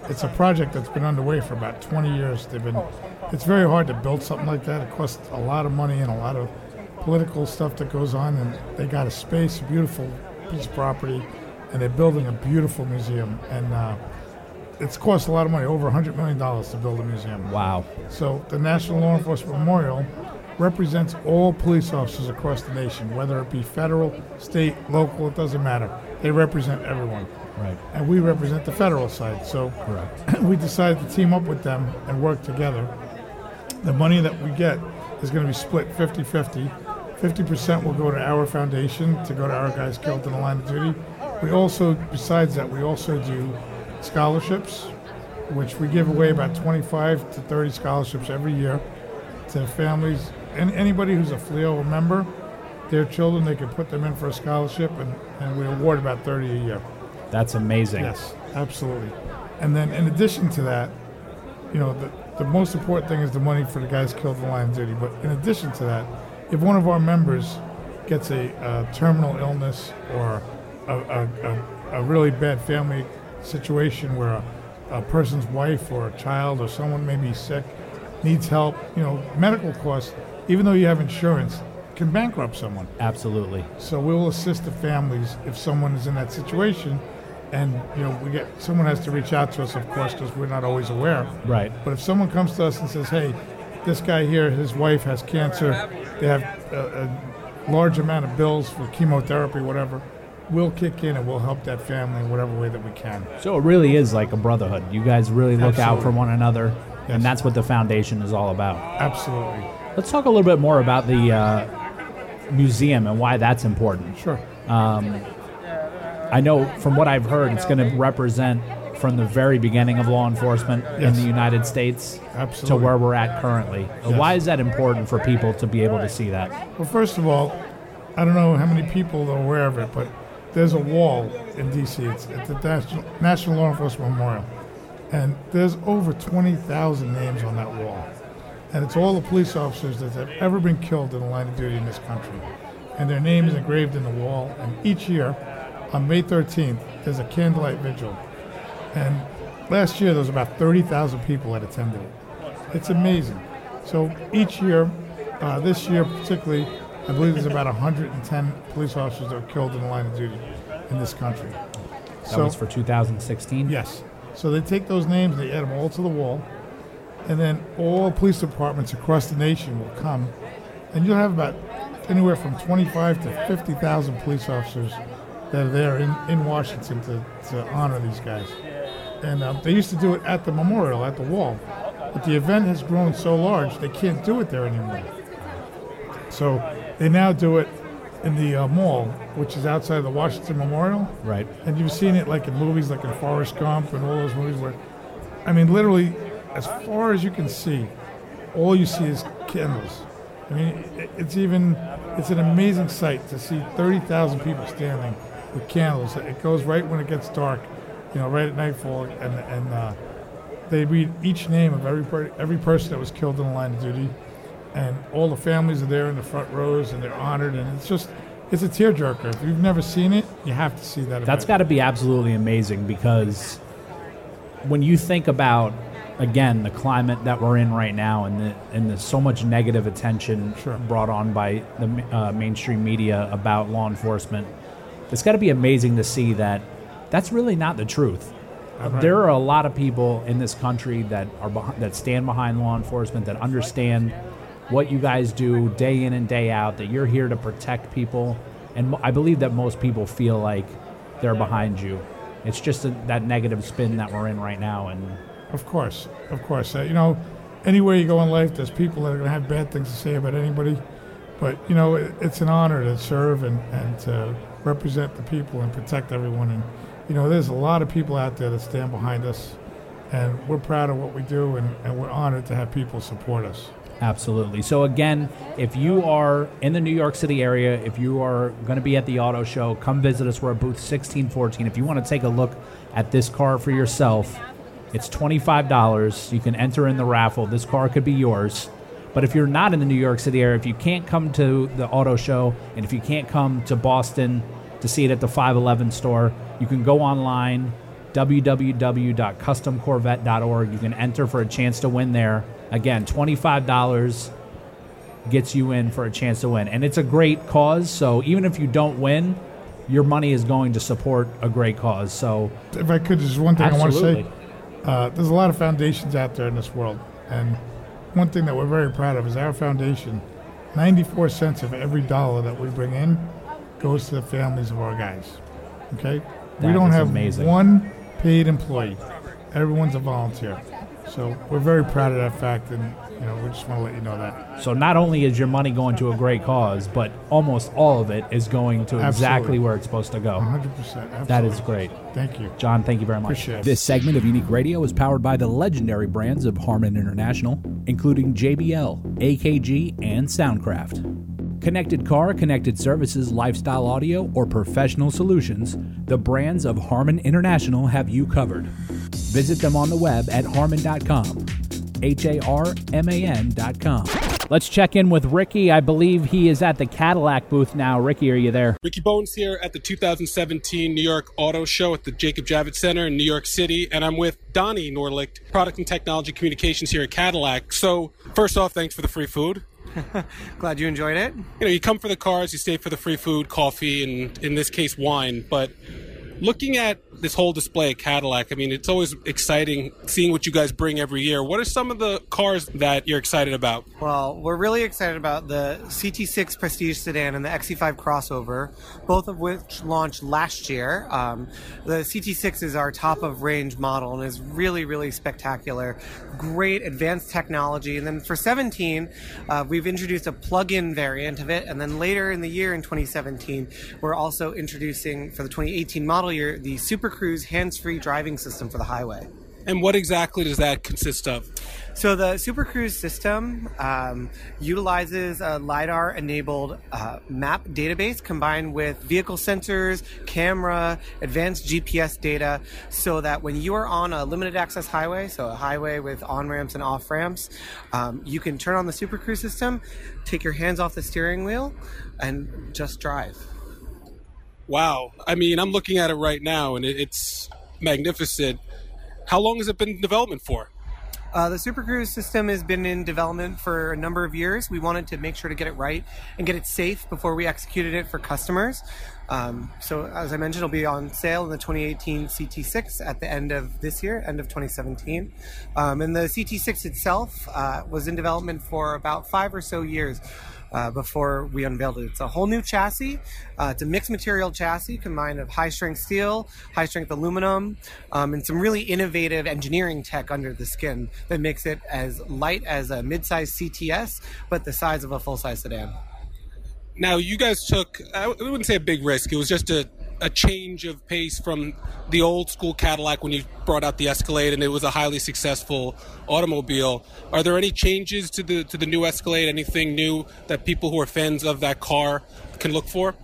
It's a project that's been underway for about 20 years. They've been. It's very hard to build something like that. It costs a lot of money and a lot of political stuff that goes on. And they got a space, a beautiful piece of property, and they're building a beautiful museum. And uh, it's cost a lot of money, over 100 million dollars to build a museum. Wow. So the National Law Enforcement Memorial represents all police officers across the nation, whether it be federal, state, local, it doesn't matter. They represent everyone. Right. And we represent the federal side. So Correct. [CLEARS THROAT] we decided to team up with them and work together. The money that we get is going to be split 50 50. 50% will go to our foundation to go to our guys killed in the line of duty. We also, besides that, we also do scholarships, which we give away about 25 to 30 scholarships every year to families any, anybody who's a FLEO member, their children, they can put them in for a scholarship, and, and we award about 30 a year. That's amazing. Yes, absolutely. And then in addition to that, you know, the, the most important thing is the money for the guys killed in the line of duty. But in addition to that, if one of our members gets a, a terminal illness or a, a, a, a really bad family situation where a, a person's wife or a child or someone may be sick, needs help, you know, medical costs, even though you have insurance, can bankrupt someone. Absolutely. So we'll assist the families if someone is in that situation, and you know we get someone has to reach out to us, of course, because we're not always aware. Right. But if someone comes to us and says, "Hey, this guy here, his wife has cancer, they have a, a large amount of bills for chemotherapy, whatever," we'll kick in and we'll help that family in whatever way that we can. So it really is like a brotherhood. You guys really look out for one another, Yes. and that's what the foundation is all about. Absolutely. Let's talk a little bit more about the uh, museum and why that's important. Sure. I know from what I've heard, it's going to represent from the very beginning of law enforcement in the United States to where we're at currently. Uh, Yes. Why is that important for people to be able to see that? Well, first of all, I don't know how many people are aware of it, but there's a wall in D.C. It's at the National, National Law Enforcement Memorial, and there's over 20,000 names on that wall, and it's all the police officers that have ever been killed in the line of duty in this country, and their name is engraved in the wall. And each year, on May 13th, there's a candlelight vigil, and last year there was about 30,000 people that attended it. It's amazing. So each year, uh, this year particularly, I believe there's about 110 police officers that were killed in the line of duty in this country. That was for 2016. Yes. So they take those names, and they add them all to the wall, and then all police departments across the nation will come, and you'll have about anywhere from 25 to 50,000 police officers that are there in, in Washington to, to honor these guys. And um, they used to do it at the memorial, at the wall, but the event has grown so large they can't do it there anymore. So they now do it in the uh, mall, which is outside the Washington Memorial. Right. And you've seen it like in movies like in Forrest Gump and all those movies where, I mean, literally, as far as you can see, all you see is candles. I mean, it's even, it's an amazing sight to see 30,000 people standing with candles. It goes right when it gets dark, you know, right at nightfall, and, and uh, they read each name of every, per- every person that was killed in the line of duty. And all the families are there in the front rows, and they're honored, and it's just, it's a tearjerker. If you've never seen it, you have to see that. That's got to be absolutely amazing because when you think about again the climate that we're in right now and the, and the so much negative attention Sure. brought on by the uh, mainstream media about law enforcement, it's got to be amazing to see that that's really not the truth. right. There are a lot of people in this country that are beh- that stand behind law enforcement that understand what you guys do day in and day out. That you're here to protect people, and I believe that most people feel like they're behind you. It's just a, that negative spin that we're in right now, and Of course, of course. Uh, you know, anywhere you go in life, there's people that are going to have bad things to say about anybody. But, you know, it, it's an honor to serve and, and to represent the people and protect everyone. And, you know, there's a lot of people out there that stand behind us. And we're proud of what we do, and, and we're honored to have people support us. Absolutely. So again, if you are in the New York City area, if you are going to be at the auto show, come visit us. We're at booth 1614. If you want to take a look at this car for yourself, it's $25. You can enter in the raffle. This car could be yours. But if you're not in the New York City area, if you can't come to the auto show, and if you can't come to Boston to see it at the 511 store, you can go online www.customcorvette.org. You can enter for a chance to win there. Again, $25 gets you in for a chance to win. And it's a great cause, so even if you don't win, your money is going to support a great cause. So If I could, there's one thing I want to say. Uh, there's a lot of foundations out there in this world, and one thing that we're very proud of is our foundation. 94 cents of every dollar that we bring in goes to the families of our guys. Okay, we don't have amazing. one paid employee. Everyone's a volunteer, so we're very proud of that fact, and You know, we just want to let you know that. So not only is your money going to a great cause, but almost all of it is going to exactly where it's supposed to go. 100%. That is great. Thank you. John, thank you very much. Appreciate it. This segment of Unique Radio is powered by the legendary brands of Harman International, including JBL, AKG, and Soundcraft. Connected car, connected services, lifestyle audio, or professional solutions, the brands of Harman International have you covered. Visit them on the web at harman.com. H A R M A N.com. Let's check in with Ricky. I believe he is at the Cadillac booth now. Ricky, are you there? Ricky Bones here at the 2017 New York Auto Show at the Jacob Javits Center in New York City, and I'm with Donnie Nordlicht, Product and Technology Communications here at Cadillac. So, first off, thanks for the free food. [LAUGHS] Glad you enjoyed it. You know, you come for the cars, you stay for the free food, coffee, and in this case, wine. But looking at this whole display at Cadillac, I mean, it's always exciting seeing what you guys bring every year. What are some of the cars that you're excited about? Well, we're really excited about the CT6 Prestige sedan and the XT5 crossover, both of which launched last year. Um, the CT6 is our top of range model and is really, really spectacular. Great advanced technology. And then for 17, uh, we've introduced a plug in variant of it. And then later in the year in 2017, we're also introducing for the 2018 model year the Super Cruise hands free driving system for the highway. And what exactly does that consist of? So the Super Cruise system um, utilizes a lidar-enabled uh, map database combined with vehicle sensors, camera, advanced GPS data, so that when you are on a limited access highway, so a highway with on ramps and off ramps, um, you can turn on the Super Cruise system, take your hands off the steering wheel, and just drive. Wow. I mean, I'm looking at it right now, and it's magnificent. How long has it been in development for? Uh, the Super Cruise system has been in development for a number of years. We wanted to make sure to get it right and get it safe before we executed it for customers. Um, so, as I mentioned, it'll be on sale in the 2018 CT6 at the end of this year, end of 2017. Um, and the CT6 itself uh, was in development for about five or so years. Uh, before we unveiled it. It's a whole new chassis. Uh, it's a mixed material chassis combined of high strength steel, high strength aluminum, um, and some really innovative engineering tech under the skin that makes it as light as a mid-size CTS, but the size of a full-size sedan. Now, you guys took, I wouldn't say a big risk, it was just a, a change of pace from the old school Cadillac when you brought out the Escalade and it was a highly successful automobile. Are there any changes to the to the new Escalade? Anything new that people who are fans of that car can look for?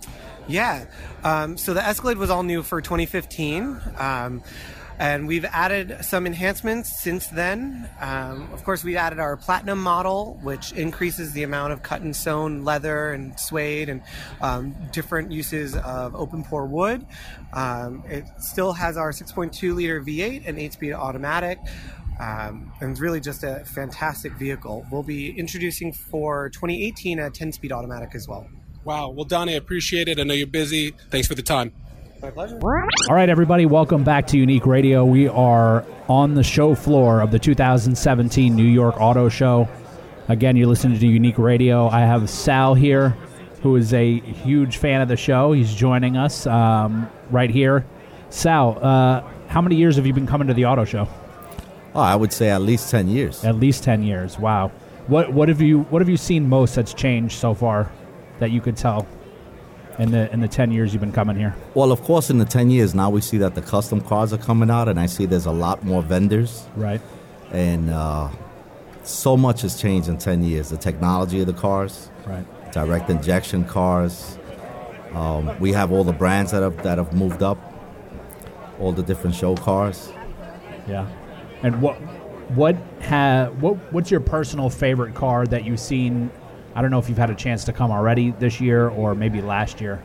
Yeah. Um, so the Escalade was all new for 2015. Um, and we've added some enhancements since then. Um, of course, we've added our platinum model, which increases the amount of cut and sewn leather and suede and um, different uses of open pore wood. Um, it still has our 6.2 liter V8 and 8 speed automatic. Um, and it's really just a fantastic vehicle. We'll be introducing for 2018 a 10 speed automatic as well. Wow. Well, Donnie, I appreciate it. I know you're busy. Thanks for the time. My pleasure. All right, everybody, welcome back to Unique Radio. We are on the show floor of the 2017 New York Auto Show. Again, you're listening to Unique Radio. I have Sal here, who is a huge fan of the show. He's joining us um, right here. Sal, uh, how many years have you been coming to the auto show? Oh, I would say at least ten years. At least 10 years. Wow. What what have you what have you seen most that's changed so far that you could tell in the in the 10 years you've been coming here? Well, of course, in the ten years now, we see that the custom cars are coming out, and I see there's a lot more vendors, Right. and uh, so much has changed in ten years. The technology of the cars, Right. direct injection cars. Um, we have all the brands that have that have moved up, all the different show cars. Yeah. And what what ha what what's your personal favorite car that you've seen? I don't know if you've had a chance to come already this year or maybe last year.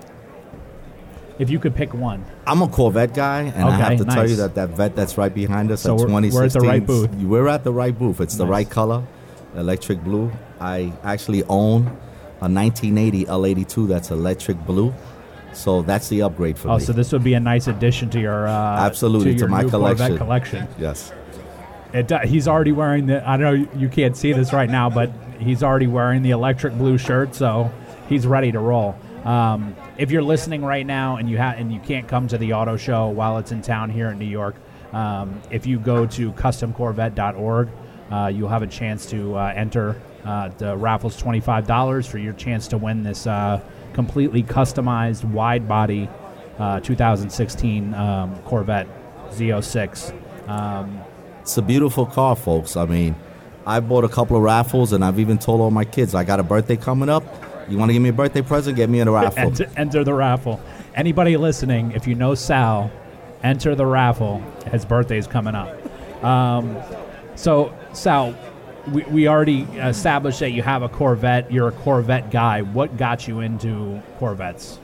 If you could pick one. I'm a Corvette guy, and I have to tell you that that vet that's right behind us So at we're- we're at the right booth. We're at the right booth. It's the Nice. right color, electric blue. I actually own a 1980 L82 that's electric blue, so that's the upgrade for Oh, me. Oh, so this would be a nice addition to your uh, Absolutely, to, to my collection. collection. yes. It, do- he's already wearing the. I know you can't see this right now, but he's already wearing the electric blue shirt, so he's ready to roll. Um, if you're listening right now and you ha- and you can't come to the auto show while it's in town here in New York, um, if you go to customcorvette.org, uh, you'll have a chance to uh, enter. Uh, the raffle's twenty five dollars for your chance to win this uh, completely customized wide body uh, 2016 um, Corvette Z06. Um, It's a beautiful car, folks. I mean, I bought a couple of raffles, and I've even told all my kids I got a birthday coming up. You want to give me a birthday present? Get me in a raffle. enter, enter the raffle. Anybody listening, if you know Sal, enter the raffle. His birthday's coming up. Um, so, Sal, we, we already established that you have a Corvette. You're a Corvette guy. What got you into Corvettes?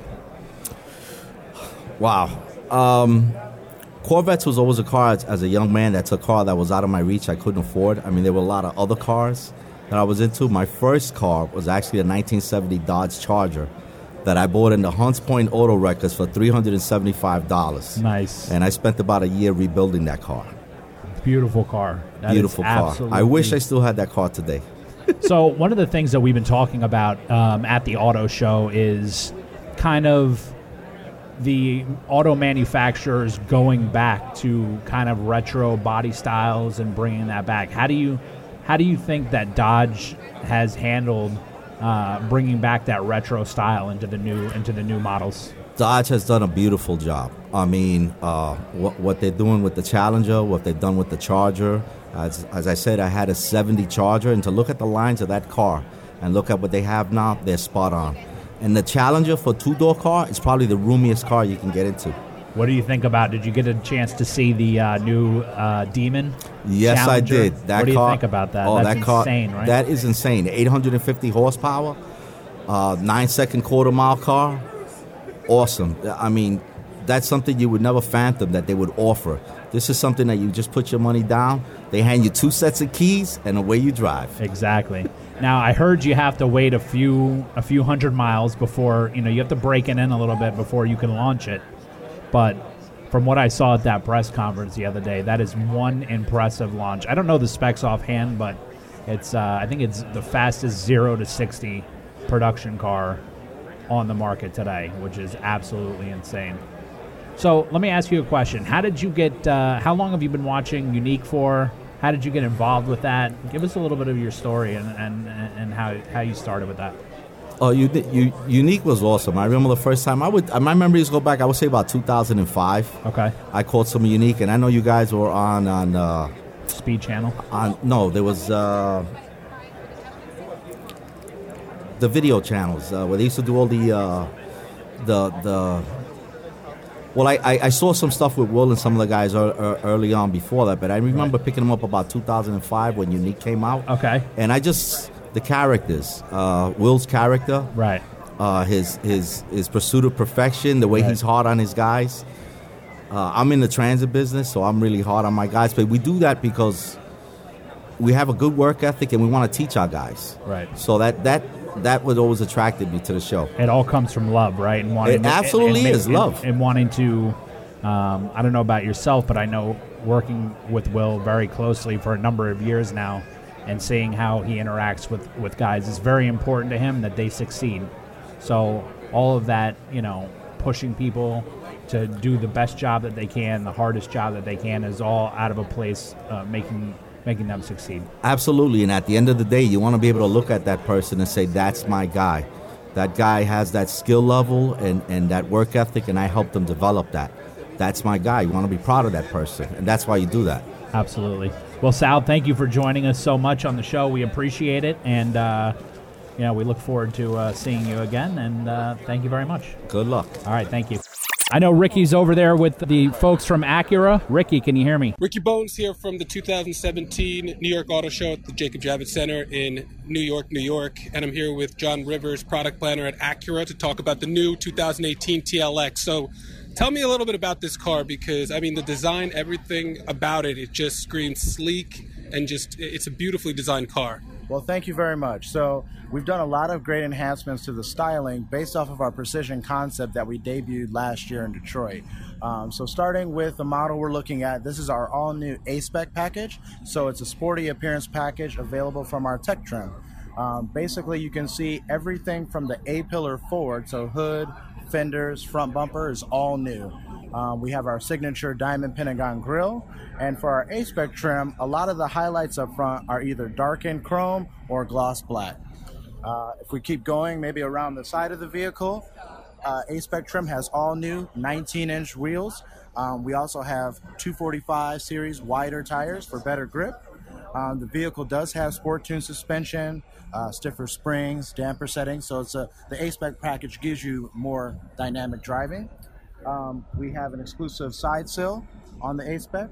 Wow. Um, Corvettes was always a car as, as a young man. That's a car that was out of my reach. I couldn't afford. I mean, there were a lot of other cars that I was into. My first car was actually a 1970 Dodge Charger that I bought in the Hunts Point Auto Records for $375. Nice. And I spent about a year rebuilding that car. Beautiful car. That Beautiful car. I wish I still had that car today. [LAUGHS] so one of the things that we've been talking about um, at the auto show is kind of the auto manufacturers going back to kind of retro body styles and bringing that back. How do you how do you think that Dodge has handled uh, bringing back that retro style into the new into the new models? Dodge has done a beautiful job. I mean, uh, what, what they're doing with the Challenger, what they've done with the Charger. As, as I said, I had a 70 Charger, and to look at the lines of that car and look at what they have now, they're spot on. And the Challenger for two door car is probably the roomiest car you can get into. What do you think about? Did you get a chance to see the uh, new uh, Demon? Yes, Challenger? I did. That what do you car, think about that? Oh, That's that car, insane, right? That is insane. 850 horsepower, uh, nine second quarter mile car. Awesome. I mean, that's something you would never phantom that they would offer. This is something that you just put your money down. They hand you two sets of keys, and away you drive. Exactly. Now I heard you have to wait a few a few hundred miles before you know you have to break it in a little bit before you can launch it. But from what I saw at that press conference the other day, that is one impressive launch. I don't know the specs offhand, but it's uh, I think it's the fastest zero to sixty production car on the market today, which is absolutely insane. So let me ask you a question: How did you get? Uh, how long have you been watching Unique for? How did you get involved with that? Give us a little bit of your story and, and, and how, how you started with that. Oh, you, you unique was awesome. I remember the first time I would. My memories go back. I would say about 2005. Okay. I called some unique, and I know you guys were on on uh, Speed Channel. on. No, there was uh, the video channels uh, where they used to do all the uh, the the. Well, I, I, I saw some stuff with Will and some of the guys ear- ear- early on before that, but I remember picking them up about 2005 when Unique came out. Okay. And I just the characters, uh, Will's character, Right. uh, his his his pursuit of perfection, the way Right. he's hard on his guys. Uh, I'm in the transit business, so I'm really hard on my guys. But we do that because we have a good work ethic and we want to teach our guys. Right. So that that that was always attracted me to the show. It all comes from love, right? And wanting It absolutely and- and- is, and- love. And wanting to, um, I don't know about yourself, but I know working with Will very closely for a number of years now, and seeing how he interacts with with guys is very important to him that they succeed. So all of that, you know, pushing people to do the best job that they can, the hardest job that they can, is all out of a place uh, making making them succeed. Absolutely. And at the end of the day, you want to be able to look at that person and say, that's my guy. That guy has that skill level and, and that work ethic, and I helped them develop that. That's my guy. You want to be proud of that person. And that's why you do that. Absolutely. Well, Sal, thank you for joining us so much on the show. We appreciate it, and uh, you know we look forward to uh, seeing you again. And uh, thank you very much. Good luck. All right, thank you. I know Ricky's over there with the folks from Acura. Ricky, can you hear me? Ricky Bones here from the 2017 New York Auto Show at the Jacob Javits Center in New York, New York. And I'm here with John Rivers, product planner at Acura, to talk about the new 2018 TLX. So tell me a little bit about this car because, I mean, the design, everything about it, it just screams sleek and just, it's a beautifully designed car. Well, thank you very much. So, we've done a lot of great enhancements to the styling based off of our precision concept that we debuted last year in Detroit. Um, so, starting with the model we're looking at, this is our all new A spec package. So, it's a sporty appearance package available from our tech trim. Um, basically, you can see everything from the A pillar forward, so hood, fenders, front bumper is all new. Um, we have our signature diamond pentagon grille. And for our A-Spec trim, a lot of the highlights up front are either darkened chrome or gloss black. Uh, if we keep going, maybe around the side of the vehicle, uh, A-Spec trim has all new 19-inch wheels. Um, we also have 245 series wider tires for better grip. Um, the vehicle does have sport tune suspension, uh, stiffer springs, damper settings, so it's a the A-Spec package gives you more dynamic driving. Um, we have an exclusive side sill on the A-Spec,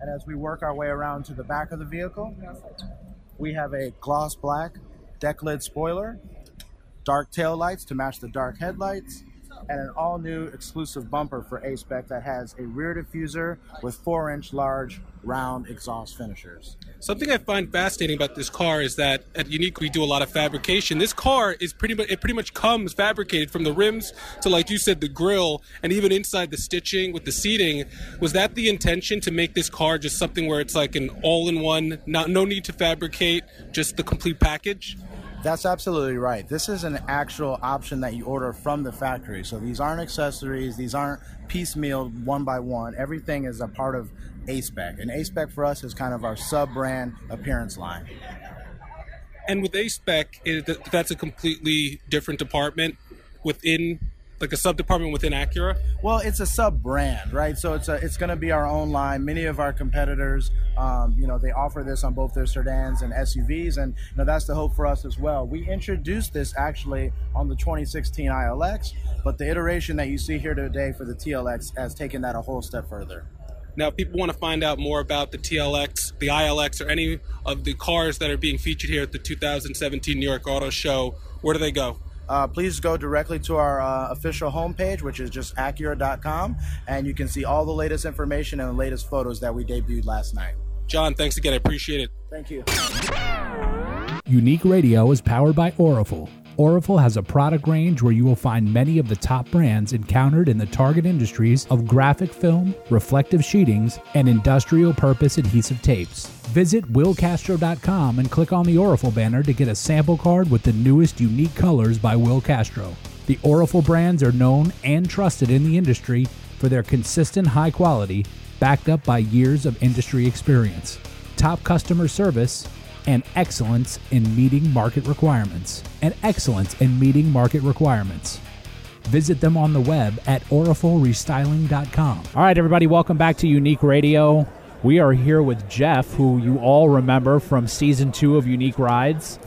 and as we work our way around to the back of the vehicle, we have a gloss black deck lid spoiler, dark tail lights to match the dark headlights, and an all new exclusive bumper for A Spec that has a rear diffuser with 4 inch large round exhaust finishers. Something I find fascinating about this car is that at Unique we do a lot of fabrication. This car is pretty much it pretty much comes fabricated from the rims to like you said the grill and even inside the stitching with the seating. Was that the intention to make this car just something where it's like an all-in-one, not no need to fabricate, just the complete package? That's absolutely right. This is an actual option that you order from the factory. So these aren't accessories, these aren't piecemeal one by one. Everything is a part of A-Spec. And A-Spec for us is kind of our sub-brand appearance line. And with A-Spec, that's a completely different department within like a sub department within Acura? Well, it's a sub brand, right? So it's a, it's going to be our own line. Many of our competitors, um, you know, they offer this on both their sedans and SUVs, and you know that's the hope for us as well. We introduced this actually on the 2016 ILX, but the iteration that you see here today for the TLX has taken that a whole step further. Now, if people want to find out more about the TLX, the ILX, or any of the cars that are being featured here at the 2017 New York Auto Show, where do they go? Uh, please go directly to our uh, official homepage, which is just Acura.com, and you can see all the latest information and the latest photos that we debuted last night. John, thanks again. I appreciate it. Thank you. Unique Radio is powered by Orafol. Orafol has a product range where you will find many of the top brands encountered in the target industries of graphic film, reflective sheetings, and industrial purpose adhesive tapes. Visit willcastro.com and click on the Orafol banner to get a sample card with the newest unique colors by Will Castro. The Orafol brands are known and trusted in the industry for their consistent high quality, backed up by years of industry experience, top customer service, and excellence in meeting market requirements. And excellence in meeting market requirements. Visit them on the web at orafolrestyling.com. All right, everybody, welcome back to Unique Radio. We are here with Jeff, who you all remember from season two of Unique Rides,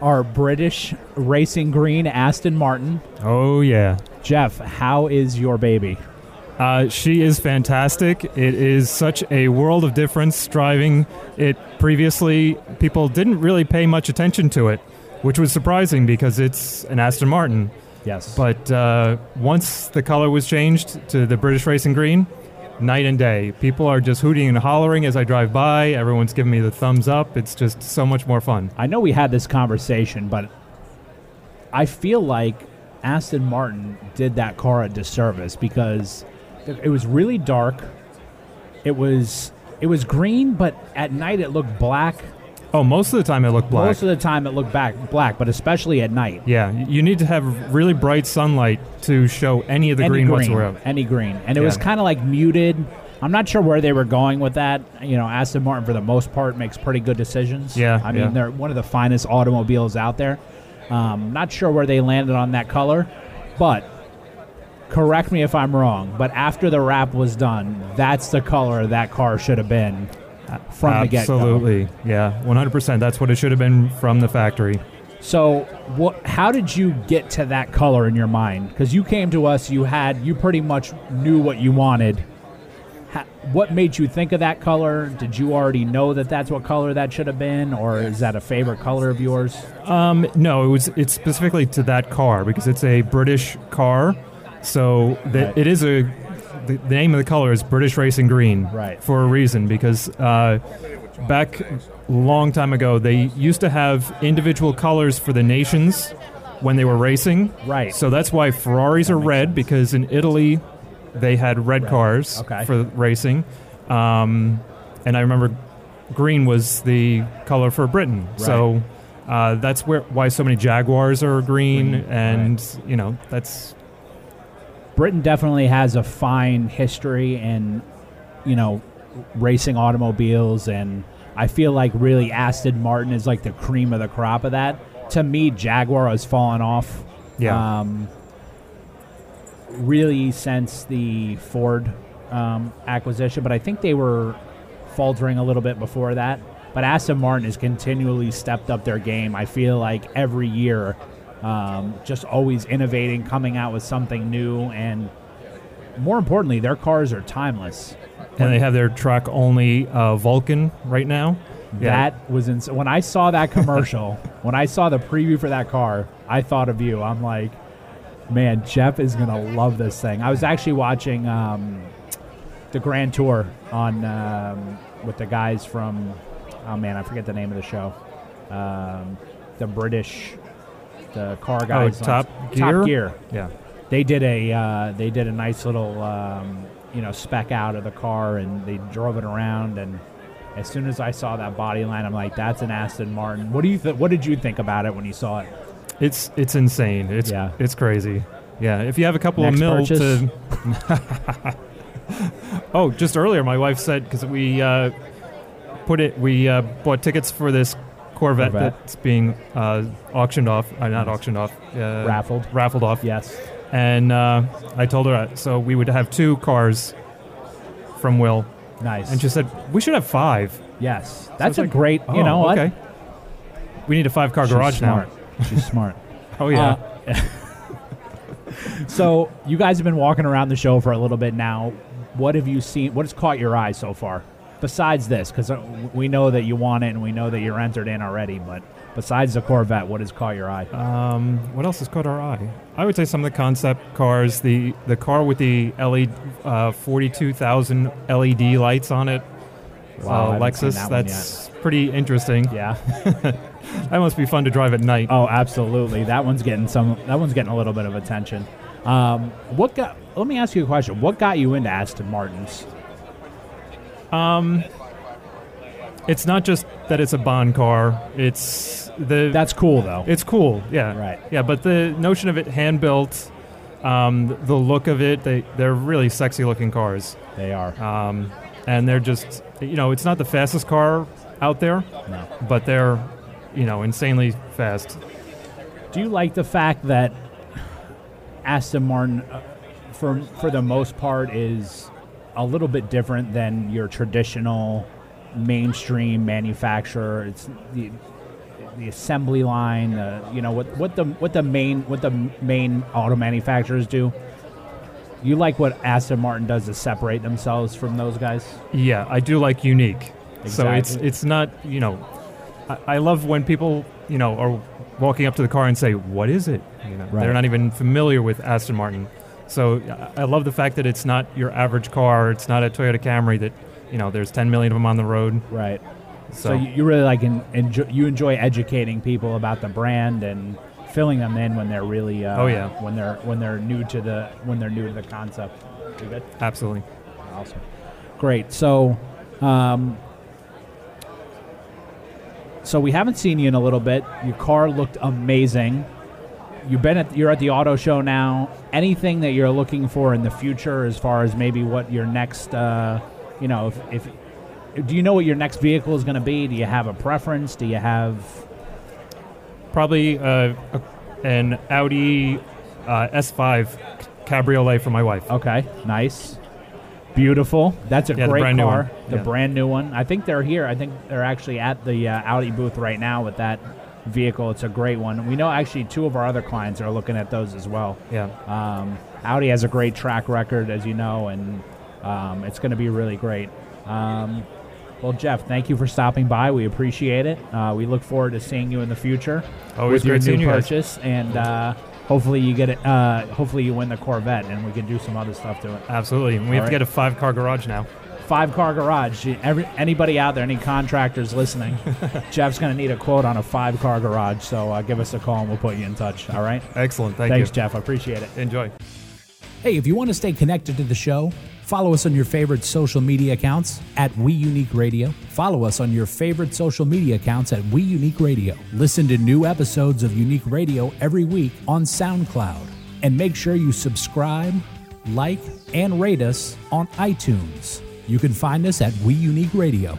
our British racing green Aston Martin. Oh, yeah. Jeff, how is your baby? Uh, she is fantastic. It is such a world of difference driving it. Previously, people didn't really pay much attention to it, which was surprising because it's an Aston Martin. Yes. But uh, once the color was changed to the British Racing Green, night and day. People are just hooting and hollering as I drive by. Everyone's giving me the thumbs up. It's just so much more fun. I know we had this conversation, but I feel like Aston Martin did that car a disservice because it was really dark. It was it was green, but at night it looked black. Oh, most of the time it looked black. Most of the time it looked back black, but especially at night. Yeah, you need to have really bright sunlight to show any of the any green, green whatsoever. Any green, and it Yeah. was kind of like muted. I'm not sure where they were going with that. You know, Aston Martin for the most part makes pretty good decisions. Yeah, I mean yeah. they're one of the finest automobiles out there. Um, not sure where they landed on that color, but correct me if I'm wrong. But after the wrap was done, that's the color that car should have been from the get go. Absolutely, yeah, 100%. That's what it should have been from the factory. So, what? How did you get to that color in your mind? Because you came to us, you had, you pretty much knew what you wanted. Ha- what made you think of that color? Did you already know that that's what color that should have been, or is that a favorite color of yours? Um, no, it was it's specifically to that car because it's a British car, so the, Right. it is a the, the name of the color is British Racing Green, Right. For a reason because uh, back a long time ago they used to have individual colors for the nations when they were racing, Right. So that's why Ferraris are red because in Italy they had red cars Okay. for racing, um, and I remember green was the color for Britain, so. Uh, that's where why so many Jaguars are green, Green, and you know that's Britain definitely has a fine history in, you know, racing automobiles, and I feel like really Aston Martin is like the cream of the crop of that. To me, Jaguar has fallen off. Yeah. Um, really since the Ford um, acquisition, but I think they were faltering a little bit before that. But Aston Martin has continually stepped up their game. I feel like every year, um, just always innovating, coming out with something new, and more importantly, their cars are timeless. and they have their truck only uh, Vulcan right now. Yeah. That was ins- when I saw that [LAUGHS] commercial. when I saw the preview for that car, I thought of you. I'm like, man, Jeff is gonna love this thing. I was actually watching um, the Grand Tour on um, with the guys from. Oh man, I forget the name of the show. Um, the British, the car guys. Oh, Top Top Gear? Gear. Yeah. They did a uh, they did a nice little um, you know spec out of the car and they drove it around and as soon as I saw that body line, I'm like, that's an Aston Martin. What do you th- What did you think about it when you saw it? It's it's insane. It's Yeah. it's crazy. Yeah, if you have a couple Next of mil purchase? to. [LAUGHS] oh, just earlier, my wife said because we uh, put it, we uh, bought tickets for this Corvette, Corvette. that's being uh, auctioned off. Uh, not auctioned off. Uh, Raffled. Raffled off. Yes. And uh, I told her uh, so we would have two cars from Will. Nice. And she said we should have five. Yes, that's a like, great. You oh, know what? okay. We need a five car She's garage smart. now. She's smart. [LAUGHS] Oh yeah. Uh, [LAUGHS] so you guys have been walking around the show for a little bit now. What have you seen? What has caught your eye so far? Besides this, because we know that you want it and we know that you're entered in already. But besides the Corvette, what has caught your eye? Um, what else has caught our eye? I would say some of the concept cars. The the car with the LED, uh, forty-two thousand LED lights on it. Wow, uh, Lexus. that that's pretty interesting. Yeah. [LAUGHS] that must be fun to drive at night. Oh, absolutely. That one's getting some. That one's getting a little bit of attention. Um, what got? Let me ask you a question. What got you into Aston Martins? Um, it's not just that it's a Bond car. It's the that's cool though. It's cool, yeah, Right. yeah. But the notion of it hand built, um, the look of it, they they're really sexy looking cars. They are, um, and they're just you know it's not the fastest car out there, No. but they're you know insanely fast. Do you like the fact that Aston Martin, uh, for for the most part, is a little bit different than your traditional mainstream manufacturer? It's the the assembly line, uh, you know what what the what the main what the main auto manufacturers do. You like what Aston Martin does to separate themselves from those guys? Yeah, I do like unique. So it's it's not you know, I, I love when people you know are walking up to the car and say, "What is it?" You know, Right. they're not even familiar with Aston Martin. So I love the fact that it's not your average car. It's not a Toyota Camry that you know there's 10 million of them on the road. Right. So, So, you, really like en- enjoy, you enjoy educating people about the brand and filling them in when they're really uh, Oh, yeah. when they're when they're new to the when they're new to the concept. Absolutely. Awesome. Great. So, um, so we haven't seen you in a little bit. Your car looked amazing. You've been at you're at the auto show now. Anything that you're looking for in the future, as far as maybe what your next, uh, you know, if, if do you know what your next vehicle is going to be? Do you have a preference? Do you have Probably uh, an Audi uh, S5 Cabriolet for my wife. Okay, nice. Beautiful. That's a Yeah, the great new car. one. The Yeah. brand new one. I think they're here. I think they're actually at the uh, Audi booth right now with that vehicle. It's a great one. We know actually two of our other clients are looking at those as well. Yeah. Um, Audi has a great track record, as you know, and um, it's going to be really great. Um, well, Jeff, thank you for stopping by. We appreciate it. Uh, we look forward to seeing you in the future Always with your new you guys. purchase, and uh, hopefully you get it. Uh, hopefully you win the Corvette, and we can do some other stuff to it. Absolutely. We All have right. to get a five car garage now. Five car garage. Every, anybody out there, any contractors listening, [LAUGHS] Jeff's going to need a quote on a five car garage. So uh, give us a call and we'll put you in touch. All right. Excellent. Thank Thanks, you. Jeff. I appreciate it. Enjoy. Hey, if you want to stay connected to the show, follow us on your favorite social media accounts at We Unique Radio. Follow us on your favorite social media accounts at We Unique Radio. Listen to new episodes of Unique Radio every week on SoundCloud. And make sure you subscribe, like, and rate us on iTunes. You can find us at We Unique Radio.